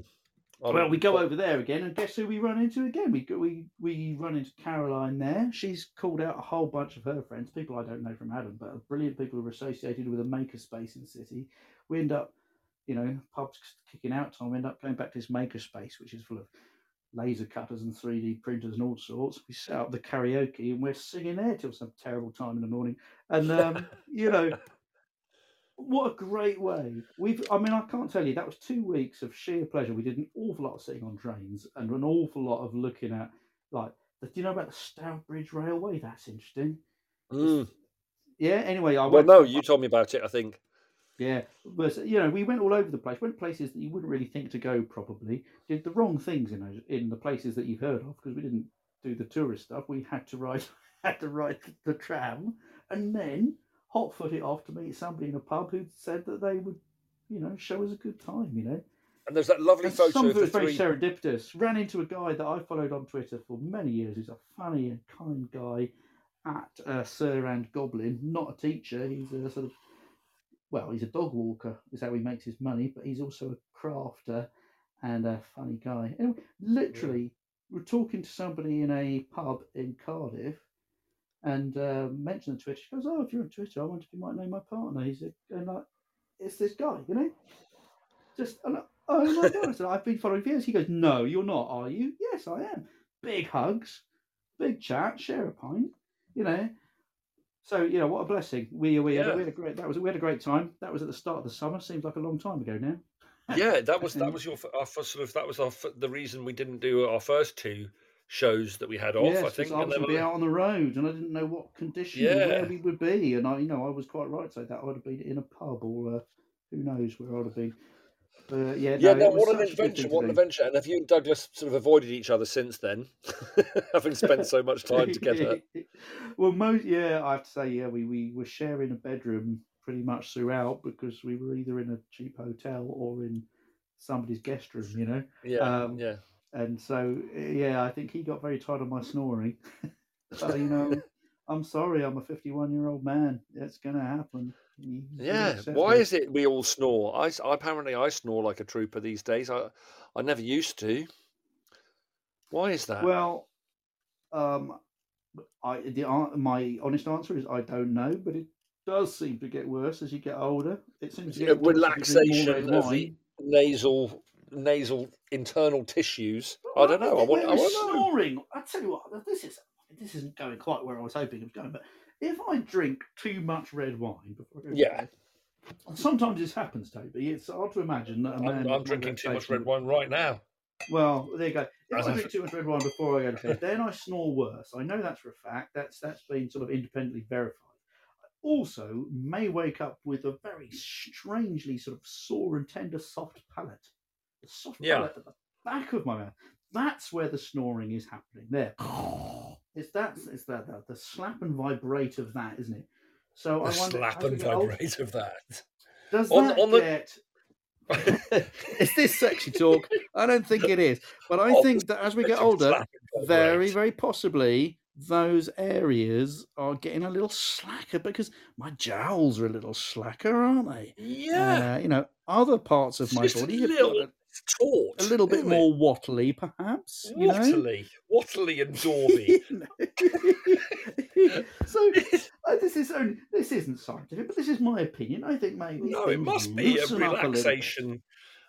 I'm- well, we go over there again, and guess who we run into again? We go, we we run into Caroline there. She's called out a whole bunch of her friends, people I don't know from Adam, but are brilliant people who are associated with a makerspace in the city. We end up, you know, pubs kicking out time. We end up going back to this makerspace, which is full of laser cutters and 3D printers and all sorts. We set up the karaoke, and we're singing there till some terrible time in the morning. And um, you know, what a great way. We've I mean, I can't tell you, that was two weeks of sheer pleasure. We did an awful lot of sitting on trains and an awful lot of looking at like do you know about the Stourbridge Railway? That's interesting. Mm. Yeah, anyway, I Well, no, you told me about it. I think. yeah, but you know, we went all over the place. Went places that you wouldn't really think to go. Probably did the wrong things in those in the places that you've heard of because we didn't do the tourist stuff. We had to ride had to ride the tram and then hot foot it off to meet somebody in a pub who said that they would, you know, show us a good time. You know, And there's that lovely and photo some of it was very three. serendipitous. Ran into a guy that I followed on Twitter for many years. He's a funny and kind guy at uh, Sir and Goblin. Not a teacher. He's a sort of well, he's a dog walker. Is how he makes his money. But he's also a crafter and a funny guy. Anyway, literally, we're talking to somebody in a pub in Cardiff. And uh, mentioned Twitter. She goes, "Oh, if you're on Twitter, I wonder if you might know my partner." He's a, and like, it's this guy, you know. Just and, I- oh my god! I said, I've been following for years. He goes, No, you're not, are you? Yes, I am. Big hugs, big chat, share a pint, you know. So you know what a blessing. We we had, we had a great that was we had a great time. That was at the start of the summer. Seems like a long time ago now. Yeah, that was that was your our first sort of that was our the reason we didn't do our first two shows that we had off. yes, I think. I was going to be out on the road, and I didn't know what condition and where we would be. And I, you know, I was quite right to say that I would have been in a pub, or uh, who knows where I'd have been. But yeah, yeah, no, no, what an such a good adventure! What an adventure! And have you and Douglas sort of avoided each other since then, having spent so much time together? well, most yeah, I have to say, yeah, we, we were sharing a bedroom pretty much throughout because we were either in a cheap hotel or in somebody's guest room, you know. Yeah, Um, yeah. And so, yeah, I think he got very tired of my snoring. so, you know, I'm sorry, I'm a 51 year old man. It's going to happen. You Yeah, why is it we all snore? I, apparently I snore like a trooper these days. I I never used to. Why is that? Well, um, I the my honest answer is I don't know, but it does seem to get worse as you get older. It seems to get worse if you drink more relaxation of the nasal nasal internal tissues. I don't know. I want. I want snoring. I tell you what, this is this isn't going quite where I was hoping it was going. But if I drink too much red wine before I go to Yeah. sometimes this happens, Toby. It's hard to imagine that a man. I'm, I'm drinking too much red wine right now. Well, there you go. If As I- drink too much red wine before I go to bed, then I snore worse. I know that's for a fact. That's that's been sort of independently verified. I Also, may wake up with a very strangely sort of sore and tender soft palate. The soft Yeah. palate at the back of my mouth. That's where the snoring is happening. There, it's that. It's that, that the slap and vibrate of that, isn't it? So The I wonder. slap and vibrate of that. Does On- that on the- get? is this sexy talk? I don't think it is, but I think that as we get older, very, very possibly those areas are getting a little slacker because my jowls are a little slacker, aren't they? Yeah. Uh, you know, other parts of It's my just body a have got little a, taut. a little bit isn't it? more wattly, perhaps. You know? Wattly. Wattly and know? so uh, this is only this isn't scientific, but this is my opinion. I think maybe no, it must be a loosen up little bit. relaxation.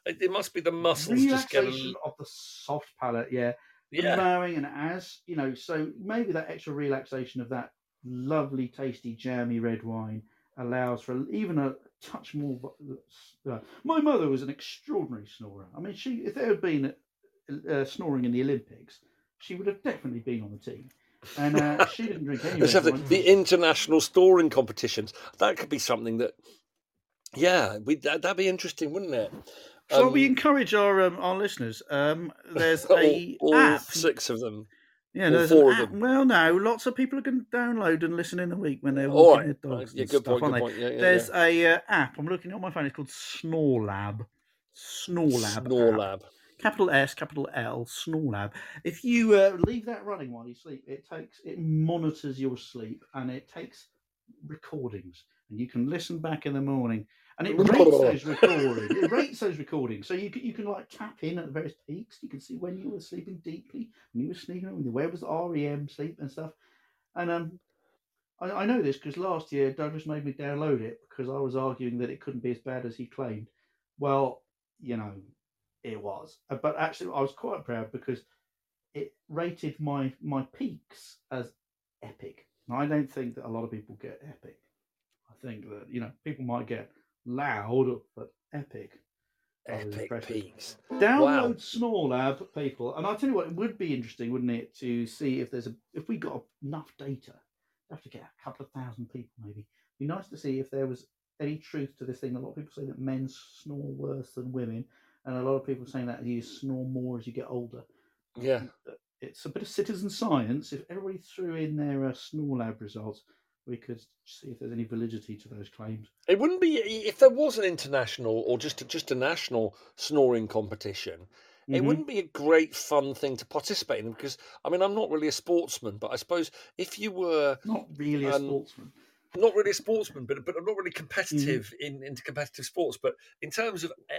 It, it must be the muscles just getting a of the soft palate, yeah. yeah. allowing and as you know so maybe that extra relaxation of that lovely tasty jammy red wine allows for even a touch more uh, my mother was an extraordinary snorer i mean she if there had been uh, snoring in the olympics she would have definitely been on the team and uh, she didn't drink any Let's red have the, the international snoring competitions. That could be something that, yeah, we, that, that'd be interesting, wouldn't it? so Um, we encourage our um, our listeners um there's all, a all app six of them. Yeah, there's four an of them. Well, no, lots of people are going to download and listen in a week when they're All walking right. their dogs. Yeah, and good stuff, point. Good point. Yeah, yeah, There's a uh, app. I'm looking on my phone. It's called Snore Lab. Snore Lab. Snore app. Capital S, capital L. Snore Lab. If you uh, leave that running while you sleep, it takes it monitors your sleep and it takes recordings, and you can listen back in the morning. And it rates those recordings. It rates those recordings, so you can you can like tap in at the various peaks. You can see when you were sleeping deeply, when you were sleeping, where was the REM sleep and stuff. And um, I, I know this because last year Douglas made me download it because I was arguing that it couldn't be as bad as he claimed. Well, you know, it was. Uh, But actually, I was quite proud because it rated my my peaks as epic. Now, I don't think that a lot of people get epic. I think that you know people might get loud, but epic. Epic peaks. Download Snore Lab, people, and I'll tell you what, it would be interesting, wouldn't it, to see if there's a if we got enough data. Have to get a couple of thousand people, maybe. Be nice to see if there was any truth to this thing. A lot of people say that men snore worse than women, and a lot of people saying that you snore more as you get older. Yeah. It's a bit of citizen science. If everybody threw in their uh, Snore Lab results, we could see if there's any validity to those claims. It wouldn't be if there was an international or just a, just a national snoring competition. It Mhm. wouldn't be a great fun thing to participate in because I mean I'm not really a sportsman, but I suppose if you were Not really a Um, sportsman. not really a sportsman, but but I'm not really Mm-hmm. competitive in into competitive sports. But in terms of eh,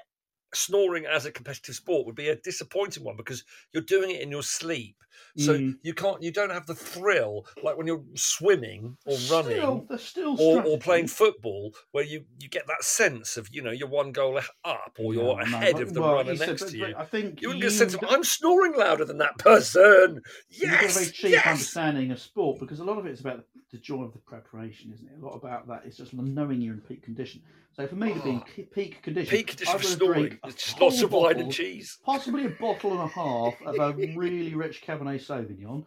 snoring as a competitive sport, would be a disappointing one because you're doing it in your sleep, so Mm. you can't you don't have the thrill like when you're swimming or running. Still, or, or playing football, where you, you get that sense of you know you're one goal up or you're no, ahead of the well, runner next to you. I think You wouldn't get a sense of I'm snoring louder than that person. You've got a very Yes, cheap yes. understanding of sport because a lot of it is about the, the joy of the preparation, isn't it? A lot about that it's just knowing you're in peak condition. So for me to be in ah. peak condition, Peak condition I've for snoring. It's lots of wine and cheese. possibly a bottle and a half of a really rich Cabernet Sauvignon.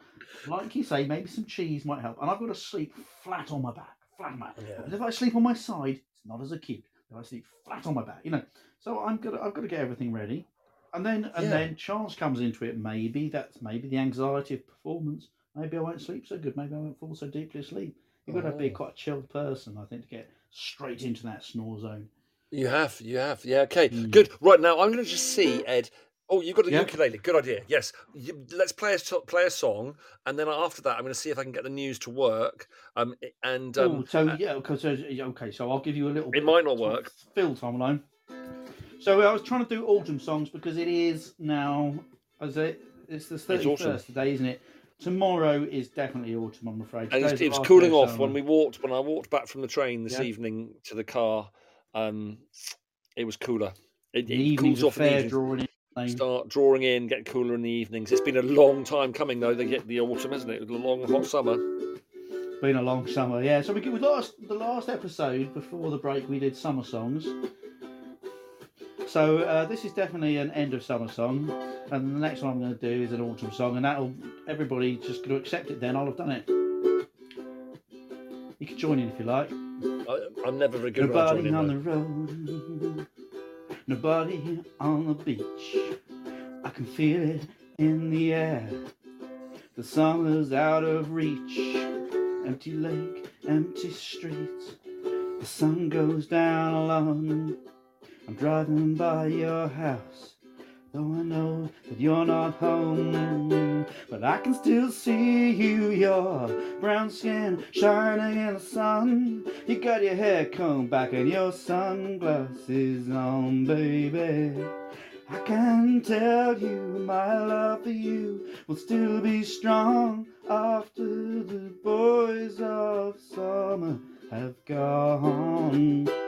Like you say, maybe some cheese might help. And I've got to sleep flat on my back, flat on my back. Yeah. If I sleep on my side, it's not as acute. If I sleep flat on my back, you know. So I'm gonna, I've got to get everything ready, and then and Yeah. then chance comes into it. Maybe that's maybe the anxiety of performance. Maybe I won't sleep so good. Maybe I won't fall so deeply asleep. You've got to be Oh. quite a chilled person, I think, to get straight into that snore zone. You have, you have. Yeah, okay, Mm. good. Right now, I'm going to just see Ed. Oh, you've got a Yeah. ukulele. Good idea. Yes. You- Let's play a play a song, and then after that, I'm going to see if I can get the news to work. Um, and oh, um, so uh, yeah, because okay, so I'll give you a little. It might not work. Time alone. So I was trying to do autumn songs because it is now as it it's the thirty first today, isn't it? Tomorrow is definitely autumn. I'm afraid. and it was, Today's it was cooling off when we walked. When I walked back from the train this Yeah. evening to the car, um, it was cooler. It, it cools off in the fair evenings. drawing in. Start drawing in, getting cooler in the evenings. It's been a long time coming though. They get the autumn, isn't it? It was a long hot summer. Been a long summer, yeah. So we we last the last episode before the break we did summer songs. So uh, this is definitely an end of summer song, and the next one I'm going to do is an autumn song, and that'll everybody just going to accept it. Then I'll have done it. You can join in if you like. I, I'm never very good at Nobody on the road, nobody on the beach. I can feel it in the air. The summer's out of reach. Empty lake, empty street. The sun goes down alone. I'm driving by your house. Though I know that you're not home, but I can still see you, your brown skin shining in the sun. You got your hair combed back and your sunglasses on, baby. I can tell you my love for you will still be strong after the boys of summer have gone.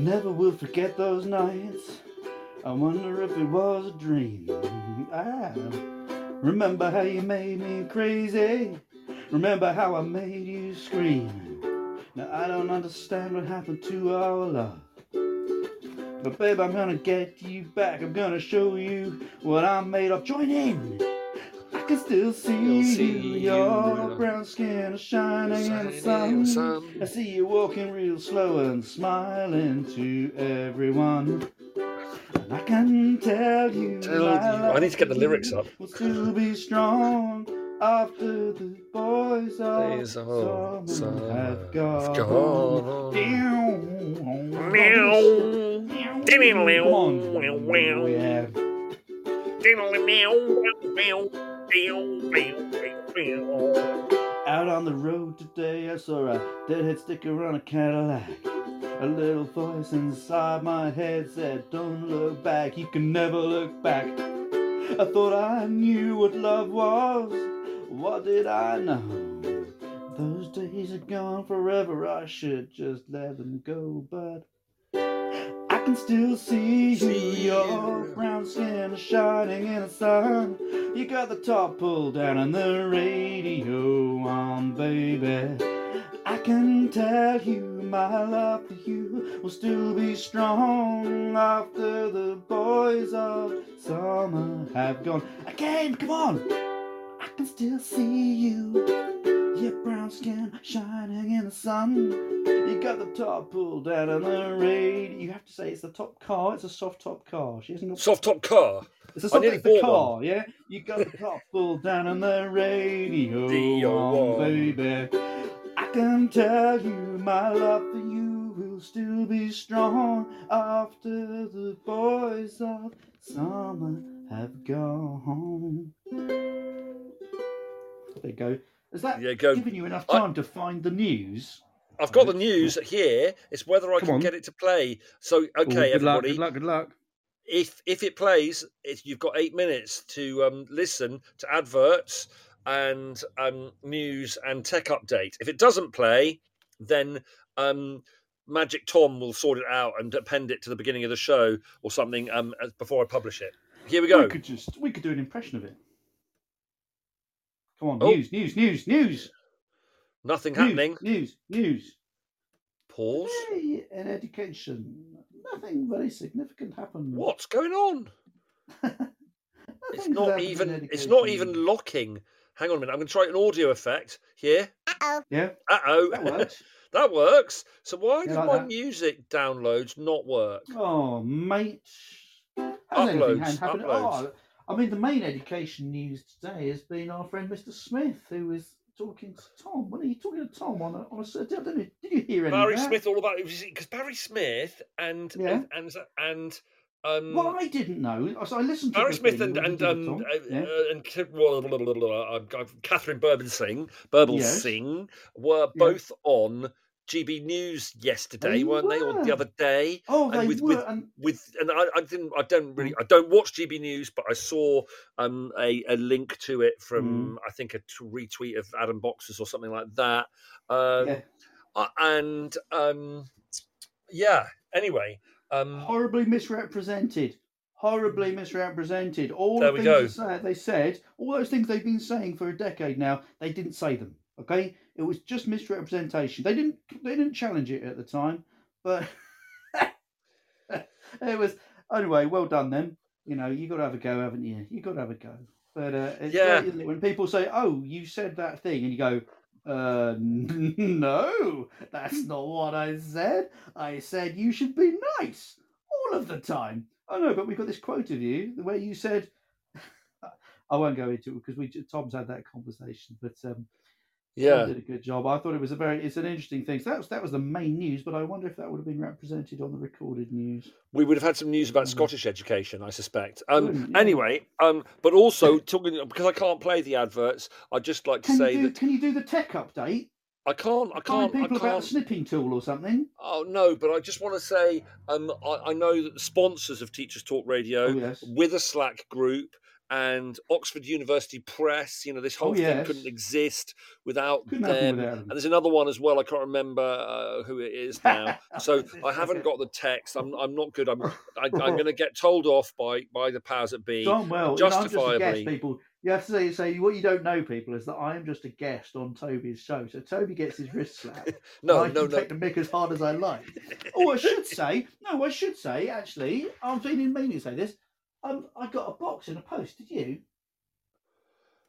Never will forget those nights. I wonder if it was a dream. I remember how you made me crazy. Remember how I made you scream. Now I don't understand what happened to our love. But babe, I'm gonna get you back. I'm gonna show you what I'm made of. Join in. I can still see, see you. you, Your uh, brown skin shining in the in sun. I see you walking real slow and smiling to everyone. And I can tell you, Tell you- I need to get the lyrics up. Will still be strong after the boys of summer, summer have gone. gone. Meow. Come on. Yeah. Out on the road today, I saw a deadhead sticker on a Cadillac. A little voice inside my head said, Don't look back, you can never look back. I thought I knew what love was. What did I know? Those days are gone forever, I should just let them go, but can still see you. See Your brown skin is shining in the sun. You got the top pulled down and the radio on, baby. I can tell you my love for you will still be strong after the boys of summer have gone. Again, come on! I can still see you. Your brown skin shining in the sun. You got the top pulled down on the radio. You have to say it's the top car. It's a soft top car. She hasn't got Soft top car. it's a soft top it's the bought car, yeah. You got the top pulled down on the radio, Radio on, on. baby. I can tell you my love for you will still be strong after the boys of summer have gone. There you go. Is that Yeah, go. giving you enough I- time to find the news? I've got the news here. It's whether I Come can on. get it to play. So, okay, Ooh, good luck, everybody. good luck, good luck. if if it plays, it's, you've got eight minutes to um, listen to adverts and um, news and tech update. If it doesn't play, then um, Magic Tom will sort it out and append it to the beginning of the show or something um, before I publish it. Here we go. We could just we could do an impression of it. Come on, Oh. news, news, news, news. Nothing News, happening. News, news. Pause. Hey, in education, nothing very significant happened. What's going on? It's not even. It's not even locking. Hang on a minute. I'm going to try an audio effect here. Uh oh. Yeah, Uh oh. that works. that works. So why You did like my that? music downloads not work? oh, mate. Has Uploads, happened? uploads. Oh, I mean, the main education news today has been our friend Mr. Smith, who is talking to Tom. When are you talking to Tom on a, on a certain? I don't know. Did you hear any Barry? Smith, all about it because Barry Smith and Yeah. and and um, Well, I didn't know. So I listened to Barry Smith and and um, uh, Yeah. uh, and K- blah, blah, blah, uh, Katharine Birbalsingh, Birbalsingh were Yeah. both on GB News yesterday, They weren't they, or the other day? Oh, and they with- were. with- and with and I, I didn't I don't really Mm. I don't watch GB News, but I saw um a, a link to it Mm. from I think a retweet of Adam Boxers or something like that. Um, yeah, uh, and um, yeah. Anyway, um, horribly misrepresented. Horribly misrepresented. All There the we things go. they said, all those things they've been saying for a decade now, they didn't say them. Okay, it was just misrepresentation. They didn't. They didn't challenge it at the time, but it was anyway. Well done, then. You know, you got to have a go, haven't you? You got to have a go. But uh, it's Yeah. great, it? When people say, "Oh, you said that thing," and you go, uh, "No, that's not what I said. I said you should be nice all of the time." Oh no, but we've got this quote of you where you said, "I won't go into it because we Tom's had that conversation." But um, Yeah. Did a good job. I thought it was a very, it's an interesting thing. So that was that was the main news, but I wonder if that would have been represented on the recorded news. We would have had some news about Mhm. Scottish education, I suspect. Um, yeah. Anyway, um, but also talking because I can't play the adverts, I'd just like to Can say do, that can you do the tech update? I can't, I can't, I people about the can't. snipping tool or something. Oh no, but I just want to say, um, I, I know that the sponsors of Teachers Talk Radio, Oh yes. with a Slack group and Oxford University Press, you know, this whole Oh, thing couldn't exist without Couldn't them. without And there's another one as well. I can't remember uh, who it is now. So I haven't got the text. I'm, I'm not good. I'm, I, I'm going to get told off by by the powers that be. Done well. You know, I'm just a guest, justifiably. people. You have to say, say what you don't know, people, is that I am just a guest on Toby's show. So Toby gets his wrist slapped. No, I no, can no. take the mick as hard as I like. oh, I should say, no, I should say, actually, I'm feeling mean to say this. Um, I got a box in a post. Did you?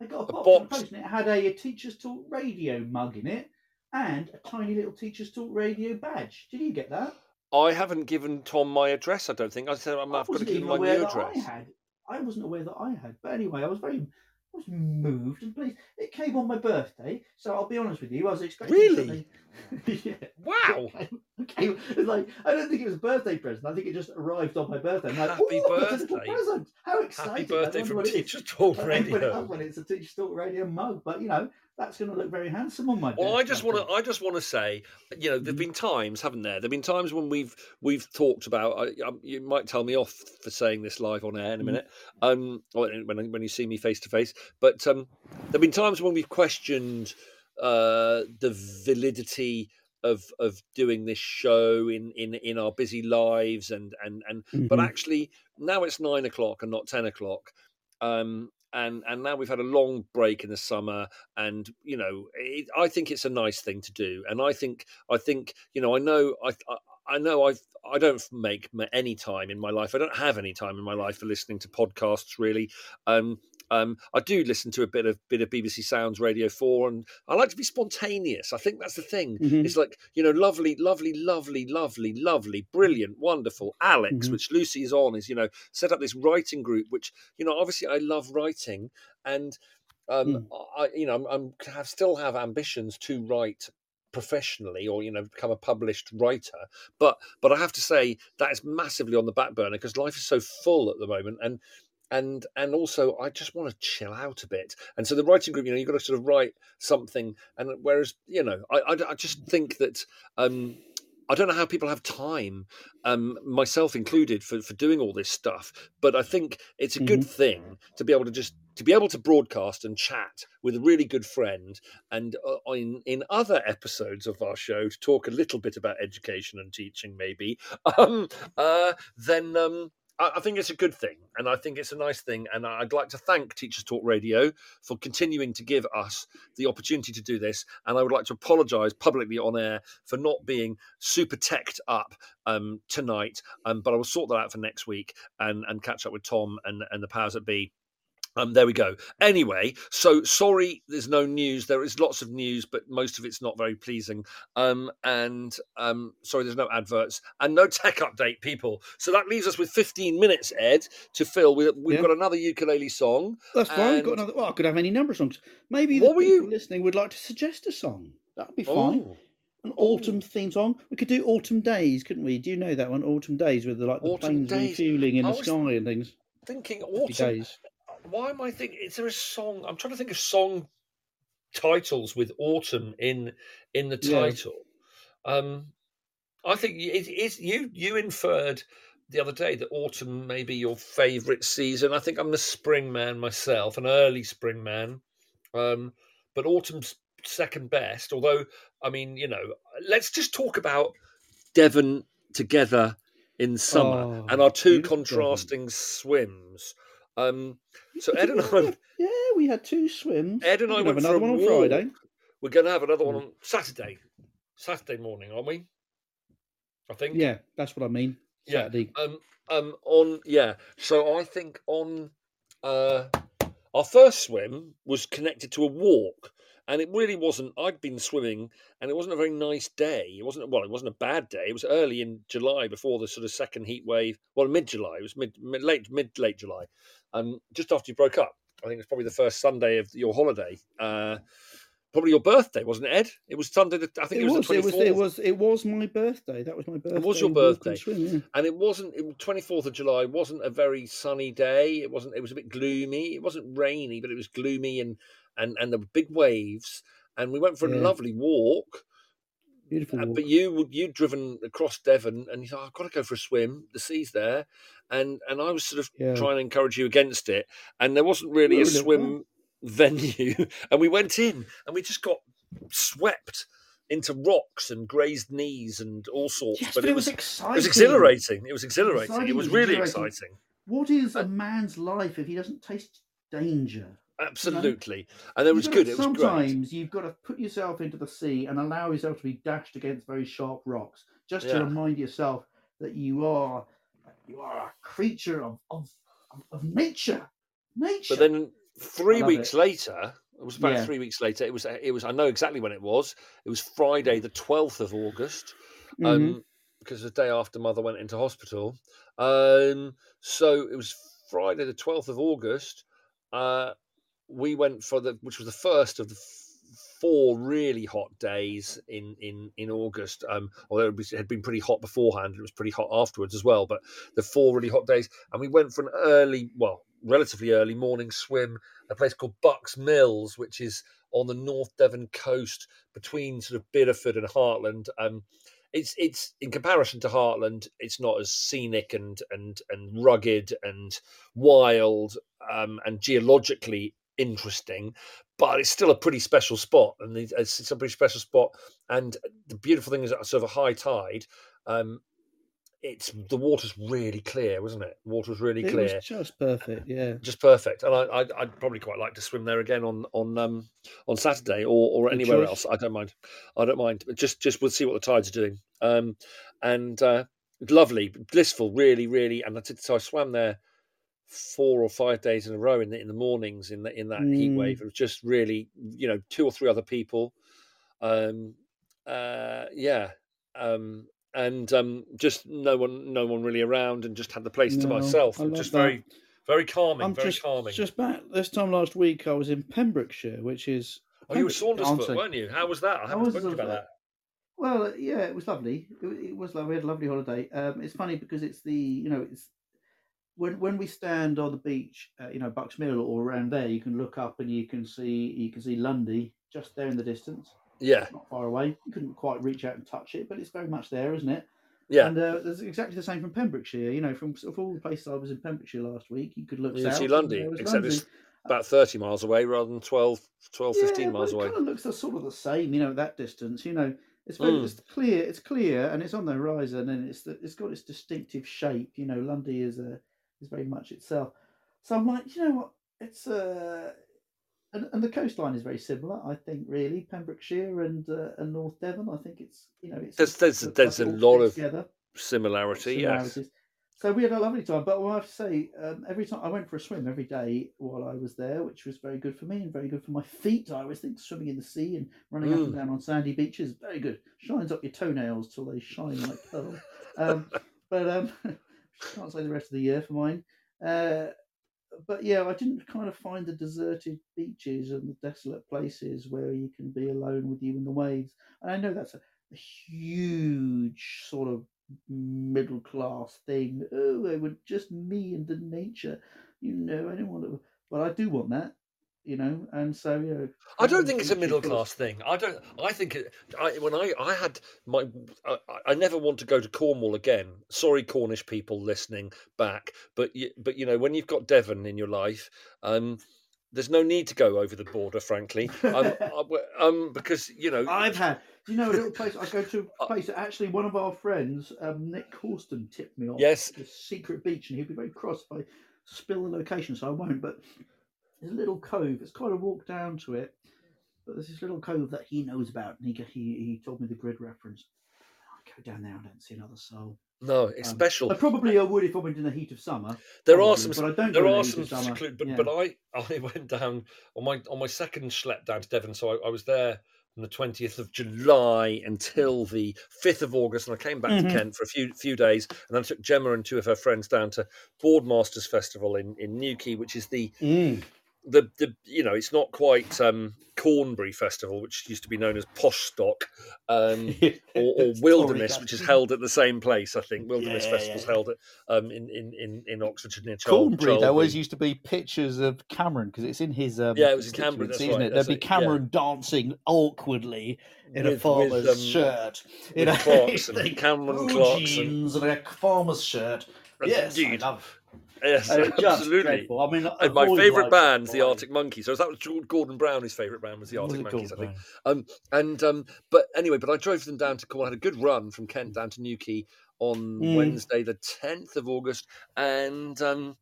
I got a, A box, in a post, and it had a, a Teachers Talk Radio mug in it, and a tiny little Teachers Talk Radio badge. Did you get that? I haven't given Tom my address. I don't think. I said I'm, I I've got to give him my new address. I had. I wasn't aware that I had. But anyway, I was very, was moved and pleased. It came on my birthday, so I'll be honest with you. I was expecting Really? yeah. Wow. It's like I don't think it was a birthday present. I think it just arrived on my birthday. I'm like, Happy "Ooh, it's a birthday. present! How exciting! Happy birthday from what it is." Teachers Talk I open it when it's a Teacher Talk Radio mug, but you know that's going to look very handsome on my. Well, I just want to. I just want to say, you know, there've Mhm. been times, haven't there? There've been times when we've we've talked about. I, um, you might tell me off for saying this live on air in a Mhm. minute, um, or when when you see me face to face. But um, there've been times when we've questioned uh, the validity of of doing this show in in in our busy lives, and and and. But Mhm. actually, now it's nine o'clock and not ten o'clock. Um, and and now we've had a long break in the summer, and you know, it, I think it's a nice thing to do. And I think I think you know, I know I I, I know I I don't make any time in my life. I don't have any time in my life for listening to podcasts really. Um, um, I do listen to a bit of bit of BBC Sounds Radio Four, and I like to be spontaneous. I think that's the thing. Mhm. It's like you know, lovely, lovely, lovely, lovely, lovely, brilliant, wonderful. Alex, Mhm. which Lucy is on, is you know set up this writing group, which you know obviously I love writing, and um, I you know I'm, I'm have, still have ambitions to write professionally or you know become a published writer but but i have to say that is massively on the back burner because life is so full at the moment and and and also i just want to chill out a bit and so the writing group you know you've got to sort of write something and whereas you know i i, I just think that um I don't know how people have time, um, myself included, for, for doing all this stuff. But I think it's a good thing to be able to just to be able to broadcast and chat with a really good friend, and uh, in in other episodes of our show to talk a little bit about education and teaching, maybe. Um, uh, then um, I, think it's a good thing, and I think it's a nice thing. And I'd like to thank Teachers Talk Radio for continuing to give us the opportunity to do this. And I would like to apologise publicly on air for not being super teched up um, tonight. Um, but I will sort that out for next week and, and catch up with Tom and, and the powers that be. Um, there we go. Anyway, so sorry, there's no news. There is lots of news, but most of it's not very pleasing. Um, and um, sorry, there's no adverts and no tech update, people. So that leaves us with 15 minutes, Ed, to fill. We, we've Yeah. got another ukulele song. That's fine. We've got another. Well, I could have any number of songs. Maybe What the were people you- listening would like to suggest a song. That'd be fine. Oh, An autumn theme song. We could do Autumn Days, couldn't we? Do you know that one? Autumn Days with the like the Autumn planes Days. refueling in I the sky and things. thinking autumn. days. Why am I thinking? Is there a song? I'm trying to think of song titles with autumn in in the Yeah. title. Um, I think it is you. You inferred the other day that autumn may be your favourite season. I think I'm a spring man myself, an early spring man. Um, but autumn's second best. Although, I mean, you know, let's just talk about Devon together in summer Oh, and our two Devon. contrasting swims. Um, so Ed and I, yeah, we had two swims. Ed and I went another one on. Friday. we're going to have another one on Saturday, Saturday morning, aren't we? I think. Yeah, that's what I mean. Yeah. Saturday. Um. Um. On. Yeah. So I think on. Uh. our first swim was connected to a walk, and it really wasn't. I'd been swimming, and it wasn't a very nice day. It wasn't well. It wasn't a bad day. It was early in July before the sort of second heat wave. Well, mid July. It was mid, mid late mid late July, um, just after you broke up. I think it was probably the first Sunday of your holiday. Uh, probably your birthday, wasn't it, Ed? It was Sunday. The, I think it, it was, was. It was. 24th. It was. It was my birthday. That was my birthday. It was your and birthday. swim, yeah. and it wasn't it, 24th of july wasn't a very sunny day it wasn't it was a bit gloomy it wasn't rainy but it was gloomy and and and there were big waves and we went for a Yeah. lovely walk Beautiful. uh, but you you'd driven across devon and you thought i've got to go for a swim the sea's there and and i was sort of Yeah. trying to encourage you against it and there wasn't really a swim venue and we went in and we just got swept into rocks and grazed knees and all sorts Yes, but, it was, exciting. it was exhilarating it was exhilarating Exciting, it was it really exciting What is a man's life if he doesn't taste danger? Absolutely, and it was good. It was great. sometimes you've got to put yourself into the sea and allow yourself to be dashed against very sharp rocks, just Yeah. to remind yourself that you are you are a creature of of, of, nature. Nature. But then three weeks it. later, it was about Yeah. three weeks later. It was. It was. I know exactly when it was. It was Friday, the twelfth of August, Mhm. um, because the day after Mother went into hospital. Um, so it was Friday, the twelfth of August. Uh, we went for the, which was the first of the four really hot days in in in August. Um, although it, had been pretty hot beforehand, it was pretty hot afterwards as well. But the four really hot days, and we went for an early, well, relatively early morning swim a place called Bucks Mills, which is on the North Devon coast between sort of Bideford and Hartland. Um, it's it's in comparison to Hartland, it's not as scenic and and and rugged and wild um, and geologically interesting, but it's still a pretty special spot, and it's, a pretty special spot. And the beautiful thing is, sort of a high tide, um, it's the water's really clear, wasn't it? The water was really it clear was just perfect. Yeah. just perfect. And I, I'd, I'd probably quite like to swim there again on on um, on Saturday or, or anywhere else. I don't mind. I don't mind. Just just we'll see what the tides are doing. Um, and uh, lovely, blissful, really, really. And I did, so I swam there four or five days in a row in the in the mornings in the, in that heat Mm. wave. It was just really, you know, two or three other people. Um, uh, yeah. Um, and um, just no one, no one really around, and just had the place to myself. Just that. very, very calming. I'm very just calming. just back this time last week. I was in Pembrokeshire, which is Oh, you were Saundersfoot, weren't you? How was that? I haven't was spoken about that. Well, uh, yeah, it was lovely. It, it was lovely. We had a lovely holiday. Um, it's funny because it's the you know it's when when we stand on the beach, uh, you know Bucks Mill or around there, you can look up and you can see you can see Lundy just there in the distance, Yeah, not far away. You couldn't quite reach out and touch it, but it's very much there, isn't it? yeah. And uh, there's exactly the same from Pembrokeshire. You know, from sort of all the places I was in Pembrokeshire last week, you could look You see Lundy, except Lundy. it's about 30 miles away rather than 12, 12 15 miles away. It kind of looks sort of the same, you know, at that distance. You know, it's very Mm. it's clear. It's clear, and it's on the horizon, and it's the, it's got its distinctive shape. You know, Lundy is a is very much itself. So I'm like, you know what? It's uh, and, and the coastline is very similar. I think really Pembrokeshire and uh, and North Devon. I think it's you know it's There's- there's- there's a lot of together Similarity, yes. So we had a lovely time, but I have to say, um, every time I went for a swim every day while I was there, which was very good for me and very good for my feet. I always think swimming in the sea and running up Mm. and down on sandy beaches very good. Shines up your toenails till they shine like pearl. Um, but um, can't say the rest of the year for mine. Uh, but yeah, I didn't kind of find the deserted beaches and the desolate places where you can be alone with you and the waves. And I know that's a, a huge sort of middle class thing. Oh, it would just me and the nature. You know, I don't want to, but I do want that. You know, and so yeah. I don't think it's a middle class thing. I don't. I think it, I, when I I had my I, I never want to go to Cornwall again. Sorry, Cornish people listening back, but you, but you know when you've got Devon in your life, um, there's no need to go over the border, frankly. Um, I- um, because you know I've had. Do you know a little place? I go to Uh, a place that actually one of our friends, um, Nick Horston, tipped me off. Yes. The secret beach, and he'd be very cross if I spill the location, so I won't. But there's a little cove. It's quite a walk down to it, but there's this little cove that he knows about, and he he, he told me the grid reference. I go down there, I don't see another soul. No, it's Um, special. I probably I would if I went in the heat of summer. There are some. but I don't there are the some secluded, but Yeah. but I I went down on my on my second schlep down to Devon, so I, I was there from the twentieth of July until the fifth of August, and I came back Mhm. to Kent for a few few days, and then I took Gemma and two of her friends down to Boardmasters Festival in in Newquay, which is the Mm. The the you know it's not quite um Cornbury Festival, which used to be known as Poshstock, um, or, or Wilderness, which is held at the same place. I think Wilderness Yeah, Festival's yeah. held at um, in, in in in Oxfordshire near Charles. Cornbury, there always used to be pictures of Cameron because it's in his um, Yeah, it was in Canberra, that's isn't right, it? There'd be it, yeah. Cameron dancing awkwardly in a With- with, farmer's um, shirt. with Clarks and Cameron blue Clarks and- jeans and a farmer's shirt. Yes, I love. Yes, Uh, absolutely. I mean, And my favourite band's the Arctic Monkeys. So that was Gordon Brown. His favourite band was the Arctic it Monkeys, I think. Um, and um, but anyway, but I drove them down to Cornwall. I had a good run from Kent down to Newquay on Mm. Wednesday, the tenth of August, and um,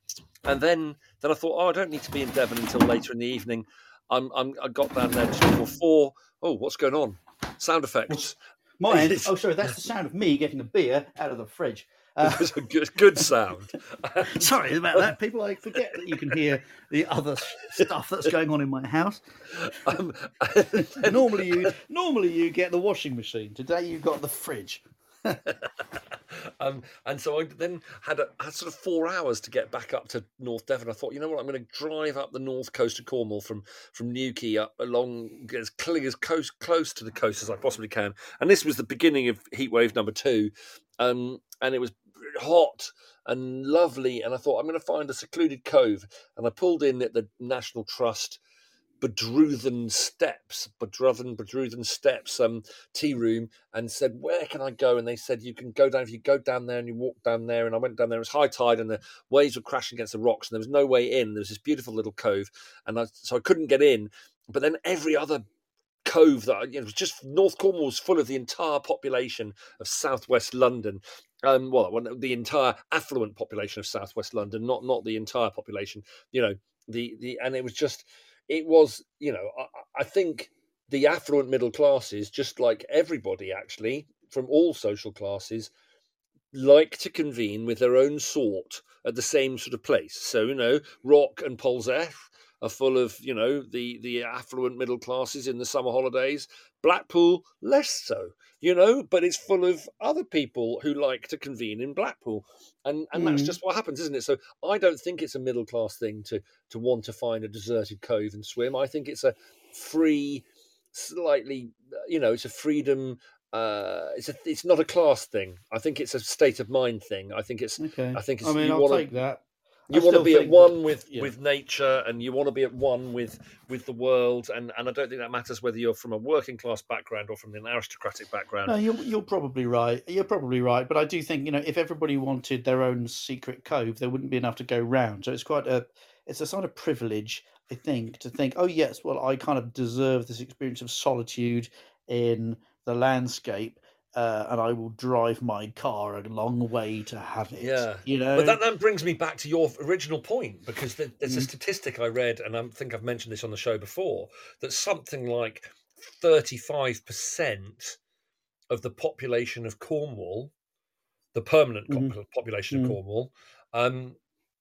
and then then I thought, oh, I don't need to be in Devon until later in the evening. I'm, I'm I got down there just before four. Oh, what's going on? Sound effects. Mine. Oh, sorry, that's the sound of me getting a beer out of the fridge. It was a good, good sound. sorry about that. People, I forget that you can hear the other stuff that's going on in my house. um, then- Normally, you normally you get the washing machine. Today, you got the fridge. um, and so I then had, a, had sort of four hours to get back up to North Devon. I thought, you know what, I'm going to drive up the north coast of Cornwall from from Newquay up along as clear as close close to the coast as I possibly can. And this was the beginning of heatwave number two, um, and it was hot and lovely. And I thought I'm going to find a secluded cove, and I pulled in at the National Trust. Bedruthan Steps, Bedruthan, Bedruthan Steps, um, tea room, and said, "Where can I go?" And they said, "You can go down. If you go down there and you walk down there." And I went down there. It was high tide, and the waves were crashing against the rocks, and there was no way in. There was this beautiful little cove, and I, so I couldn't get in. But then every other cove that you know, was just North Cornwall was full of the entire population of Southwest London. Um, well, well, the entire affluent population of Southwest London, not not the entire population. You know, the the and it was just, it was, you know, I, I think the affluent middle classes, just like everybody actually from all social classes, like to convene with their own sort at the same sort of place. So, you know, Rock and Polzeath are full of, you know, the the affluent middle classes in the summer holidays. Blackpool, less so, you know, but it's full of other people who like to convene in Blackpool. And and that's Mm. just what happens, isn't it? So I don't think it's a middle class thing to to want to find a deserted cove and swim. I think it's a free, slightly, you know, it's a freedom. Uh, it's a, it's not a class thing. I think it's a state of mind thing. I think it's Okay. I think I mean, I'll wanna- take that. You want to be at one with yeah. with nature and you want to be at one with with the world and and i don't think that matters whether you're from a working class background or from an aristocratic background No, you're, you're probably right. You're probably right. But I do think you know if everybody wanted their own secret cove, there wouldn't be enough to go round. So it's quite a it's a sort of privilege, I think, to think, oh yes, well I kind of deserve this experience of solitude in the landscape, uh, and I will drive my car a long way to have it. Yeah. you know. but that, that brings me back to your original point because there- there's a Mm. statistic i read and i think i've mentioned this on the show before that something like 35% of the population of cornwall the permanent co- Mhm. population of Mm. cornwall um,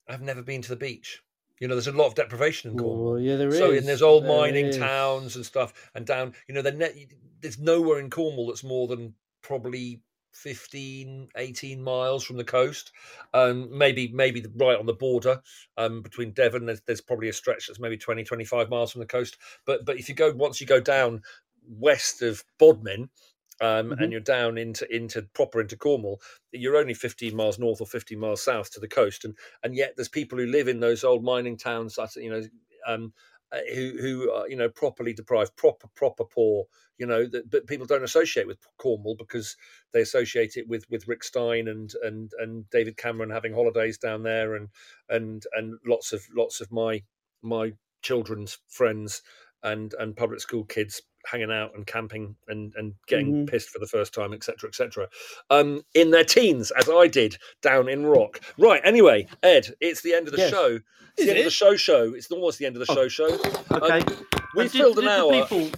have never been to the beach you know there's a lot of deprivation in cornwall yeah, there is. so there's old There mining is. towns and stuff and down you know the net there's nowhere in cornwall that's more than probably 15 18 miles from the coast. Um maybe maybe right on the border um between devon. There's, there's probably a stretch that's maybe 20 25 miles from the coast. But but if you go once you go down west of bodmin um, Mhm. and you're down into into proper into Cornwall, you're only 15 miles north or 15 miles south to the coast, and and yet there's people who live in those old mining towns you know um, Uh, who who are you know properly deprived, proper proper poor, you know, that, but people don't associate with Cornwall because they associate it with with Rick Stein and and and David Cameron having holidays down there, and and and lots of lots of my my children's friends and and public school kids hanging out and camping and and getting Mhm. pissed for the first time etc etc um in their teens as i did down in rock right anyway ed it's the end of the Yes. show it's the Is end of it? the show show it's almost the end of the Oh. show show Okay. we And did- filled an did the hour People,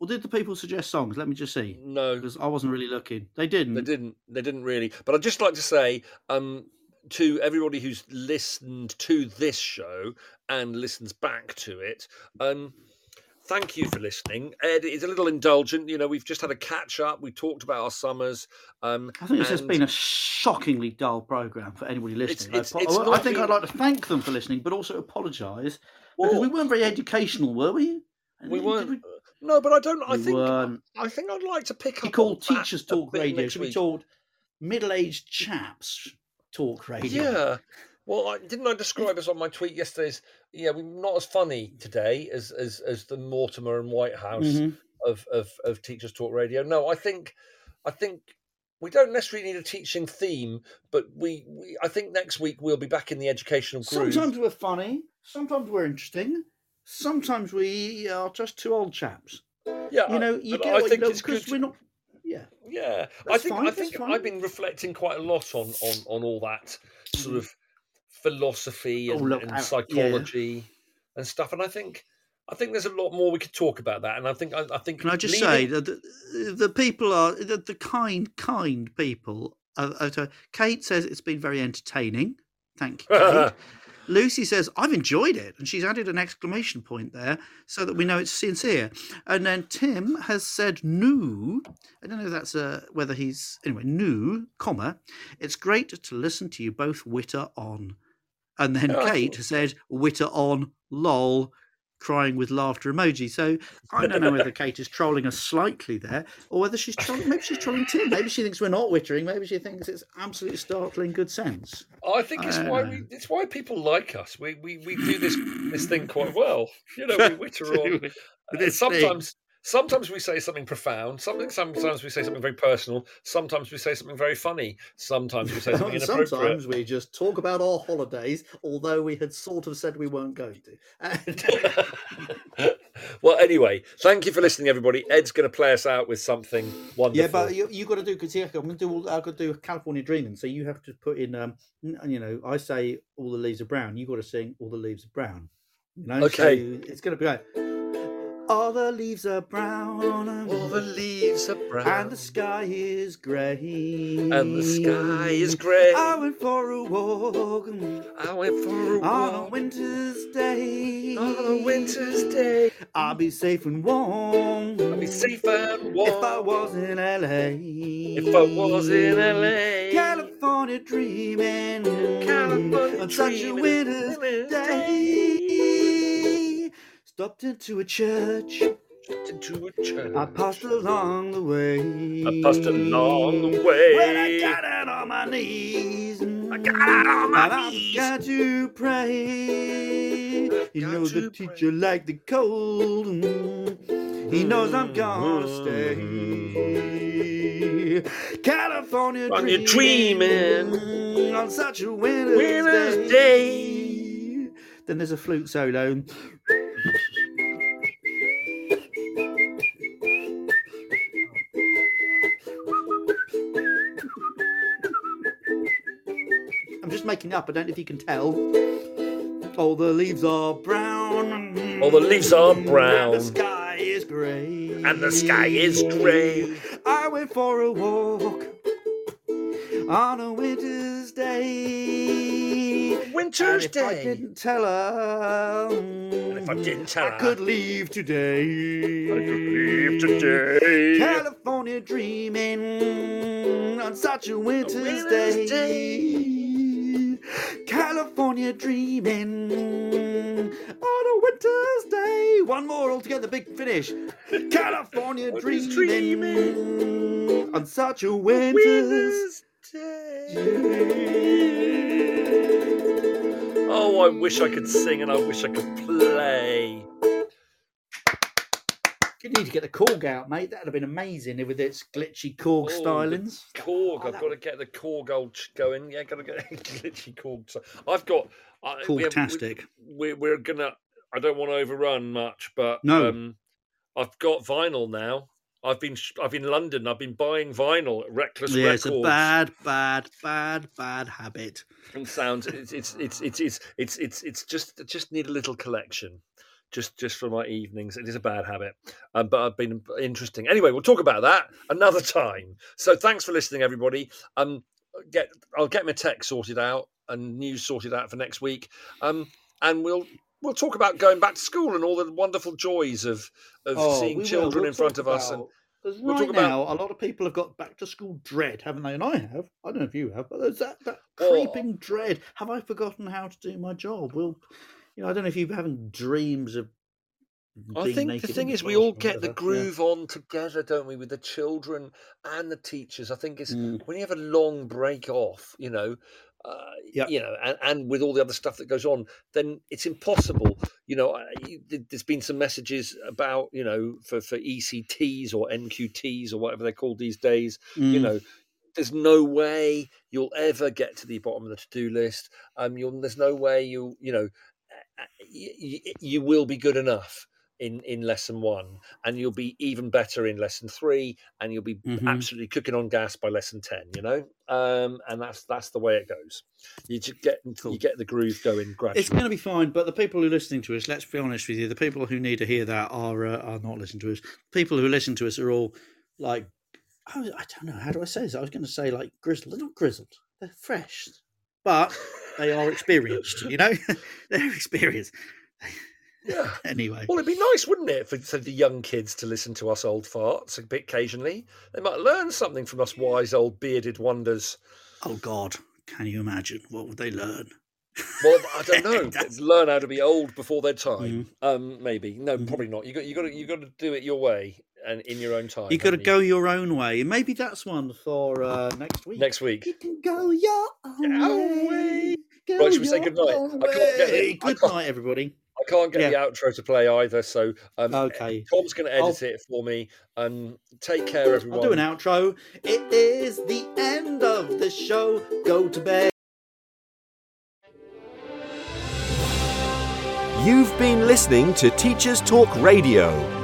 Or did the people suggest songs? Let me just see. No, Because I wasn't really looking. They didn't. They didn't. They didn't really. But I'd just like to say um, to everybody who's listened to this show and listens back to it, um, thank you for listening. Ed is a little indulgent. You know, we've just had a catch up. We talked about our summers. Um, I think this has been a shockingly dull program for anybody listening. it's- I, it's I not think I'd like to thank them for listening, but also apologise because we weren't very educational, were we? we weren't. No, but I don't. I We think. weren't. I think I'd like to pick We up. called Teachers Talk Radio. Should we week. called middle-aged chaps talk radio? Yeah. Well, I, didn't I describe us on my tweet yesterday as yeah, we're not as funny today as as as the Mortimer and Whitehouse Mhm. of of of Teachers Talk Radio. No, I think I think we don't necessarily need a teaching theme, but we, we I think next week we'll be back in the educational groove. Sometimes we're funny. Sometimes we're interesting. Sometimes we are just two old chaps. yeah, You know, you get I think you know it's because we're not. Yeah. Yeah, I think fine, I think fine. I've been reflecting quite a lot on on on all that sort of philosophy Oh, and, look, and yeah. psychology and stuff, and I think I think there's a lot more we could talk about that. And I think I, I think Can I just leaving- say that the, the people are the, the kind, kind people. Are to- Kate says it's been very entertaining. Thank you, Kate. Lucy says I've enjoyed it, and she's added an exclamation point there so that we know it's sincere. And then Tim has said "new." I don't know if that's uh, whether he's anyway. New, comma. It's great to listen to you both witter on. And then Oh, Kate said witter on. Lol. Crying with laughter emoji. So I don't know whether Kate is trolling us slightly there, or whether she's trolling. Maybe she's trolling Tim. Maybe she thinks we're not wittering. Maybe she thinks it's absolutely startling good sense. I think it's I why know. we it's why people like us. We we, we do this this thing quite well. You know, we witter on. Uh, sometimes sometimes we say something profound. Something sometimes we say something very personal. Sometimes we say something very funny. Sometimes we say something inappropriate. Sometimes we just talk about our holidays, although we had sort of said we weren't going to. And- well, anyway, thank you for listening, everybody. Ed's going to play us out with something wonderful. yeah, but you you got to do because I'm going to do all, I've got to do California Dreaming. So you have to put in um, you know, I say all the leaves are brown. You got to sing all the leaves are brown. You know, Okay. So it's going to be like all the leaves are brown, all the leaves are brown, and the sky is grey, and the sky is grey. I went for a walk I went for a walk. on a winter's day. on a winter's day. I'll be safe and warm. I'll be safe and warm If I was in LA. If I was in LA. California dreaming. California on such a winter's winter's day. Stopped into a church. Stopped into a church. I passed along the way. I passed along the way. When I got out on my knees. I got out on my mm, and knees. I've got to pray. I've You know the to teacher like the cold. Mm, he knows I'm gonna mm. stay. California On your dreaming, on such a winter's, Winter's day. Then there's a flute solo. Making it up. I don't know if you can tell. All the leaves are brown. All the leaves are brown. And the sky is grey. And the sky is grey. I went for a walk on a winter's day. Winter's and if I didn't tell her. And if I didn't tell her, I could leave today. I could leave today. California dreaming on such a winter's, winter's day. California dreaming on a winter's day. One more altogether, big finish. California Winter's dreaming on such a winter's Winter's day. Oh, I wish I could sing and I wish I could play. You need to get the Korg out, mate. That'd have been amazing with its glitchy Korg Oh, stylings. Korg, Oh, I've that got to get the Korg old going. Yeah, got to get glitchy Korg. So I've got. I, we have- Korgtastic. we, we're gonna. I don't want to overrun much, but No. um, I've got vinyl now. I've been I've been in London. I've been buying vinyl at Reckless Yeah, Records. it's a bad, bad, bad, bad habit. and sounds. It's it's it's it's it's it's it's, it's just just need a little collection. Just just for my evenings. It is a bad habit, um, but I've been interesting. Anyway, we'll talk about that another time. So thanks for listening, everybody. Um, get I'll get my tech sorted out and news sorted out for next week. Um, and we'll we'll talk about going back to school and all the wonderful joys of of Oh, seeing we children We'll in front of us. And about- we'll right talk about- now, a lot of people have got back to school dread, haven't they? And I have. I don't know if you have, but there's that, that Oh. creeping dread. Have I forgotten how to do my job? Well, you know, I don't know if you're having dreams of. I think the thing is, we all get the whatever. Yeah. groove on together, don't we, with the children and the teachers. I think it's Mm. when you have a long break off, you know, uh, Yeah. you know, and, and with all the other stuff that goes on, then it's impossible. You know, I- there's been some messages about, you know, for for ECTs or NQTs or whatever they're called these days. You Mm. know, there's no way you'll ever get to the bottom of the to-do list. Um, you'll there's no way you you know, you, you will be good enough in in lesson one and you'll be even better in lesson three and you'll be Mhm. absolutely cooking on gas by lesson 10 you know um and that's that's the way it goes you just get Cool. you get the groove going gradually It's going to be fine, but the people who are listening to us, let's be honest with you, the people who need to hear that are uh, are not listening to us. People who listen to us are all like, oh, I don't know, how do I say this? I was going to say like grizzled. They're not grizzled, they're fresh, but they are experienced, you know? they're experienced. yeah Anyway, well it'd be nice wouldn't it for, for the young kids to listen to us old farts a bit occasionally they might learn something from us wise old bearded wonders oh God, can you imagine? What would they learn? Well, I don't know. Learn how to be old before their time. Mm-hmm. Um, maybe no, probably not. You got you got to you got to do it your way and in your own time. you got to go your own way. Maybe that's one for uh, next week. next week. You can go your own Own way. way. Go Right, should we say your goodnight? I can't get it. way. I Good can't- night, everybody. I can't get Yeah. the outro to play either, so um, Okay. Tom's going to I'll- edit it for me. Um, take care, everyone. I'll do an outro. It is the end of the show. Go to bed. You've been listening to Teachers Talk Radio.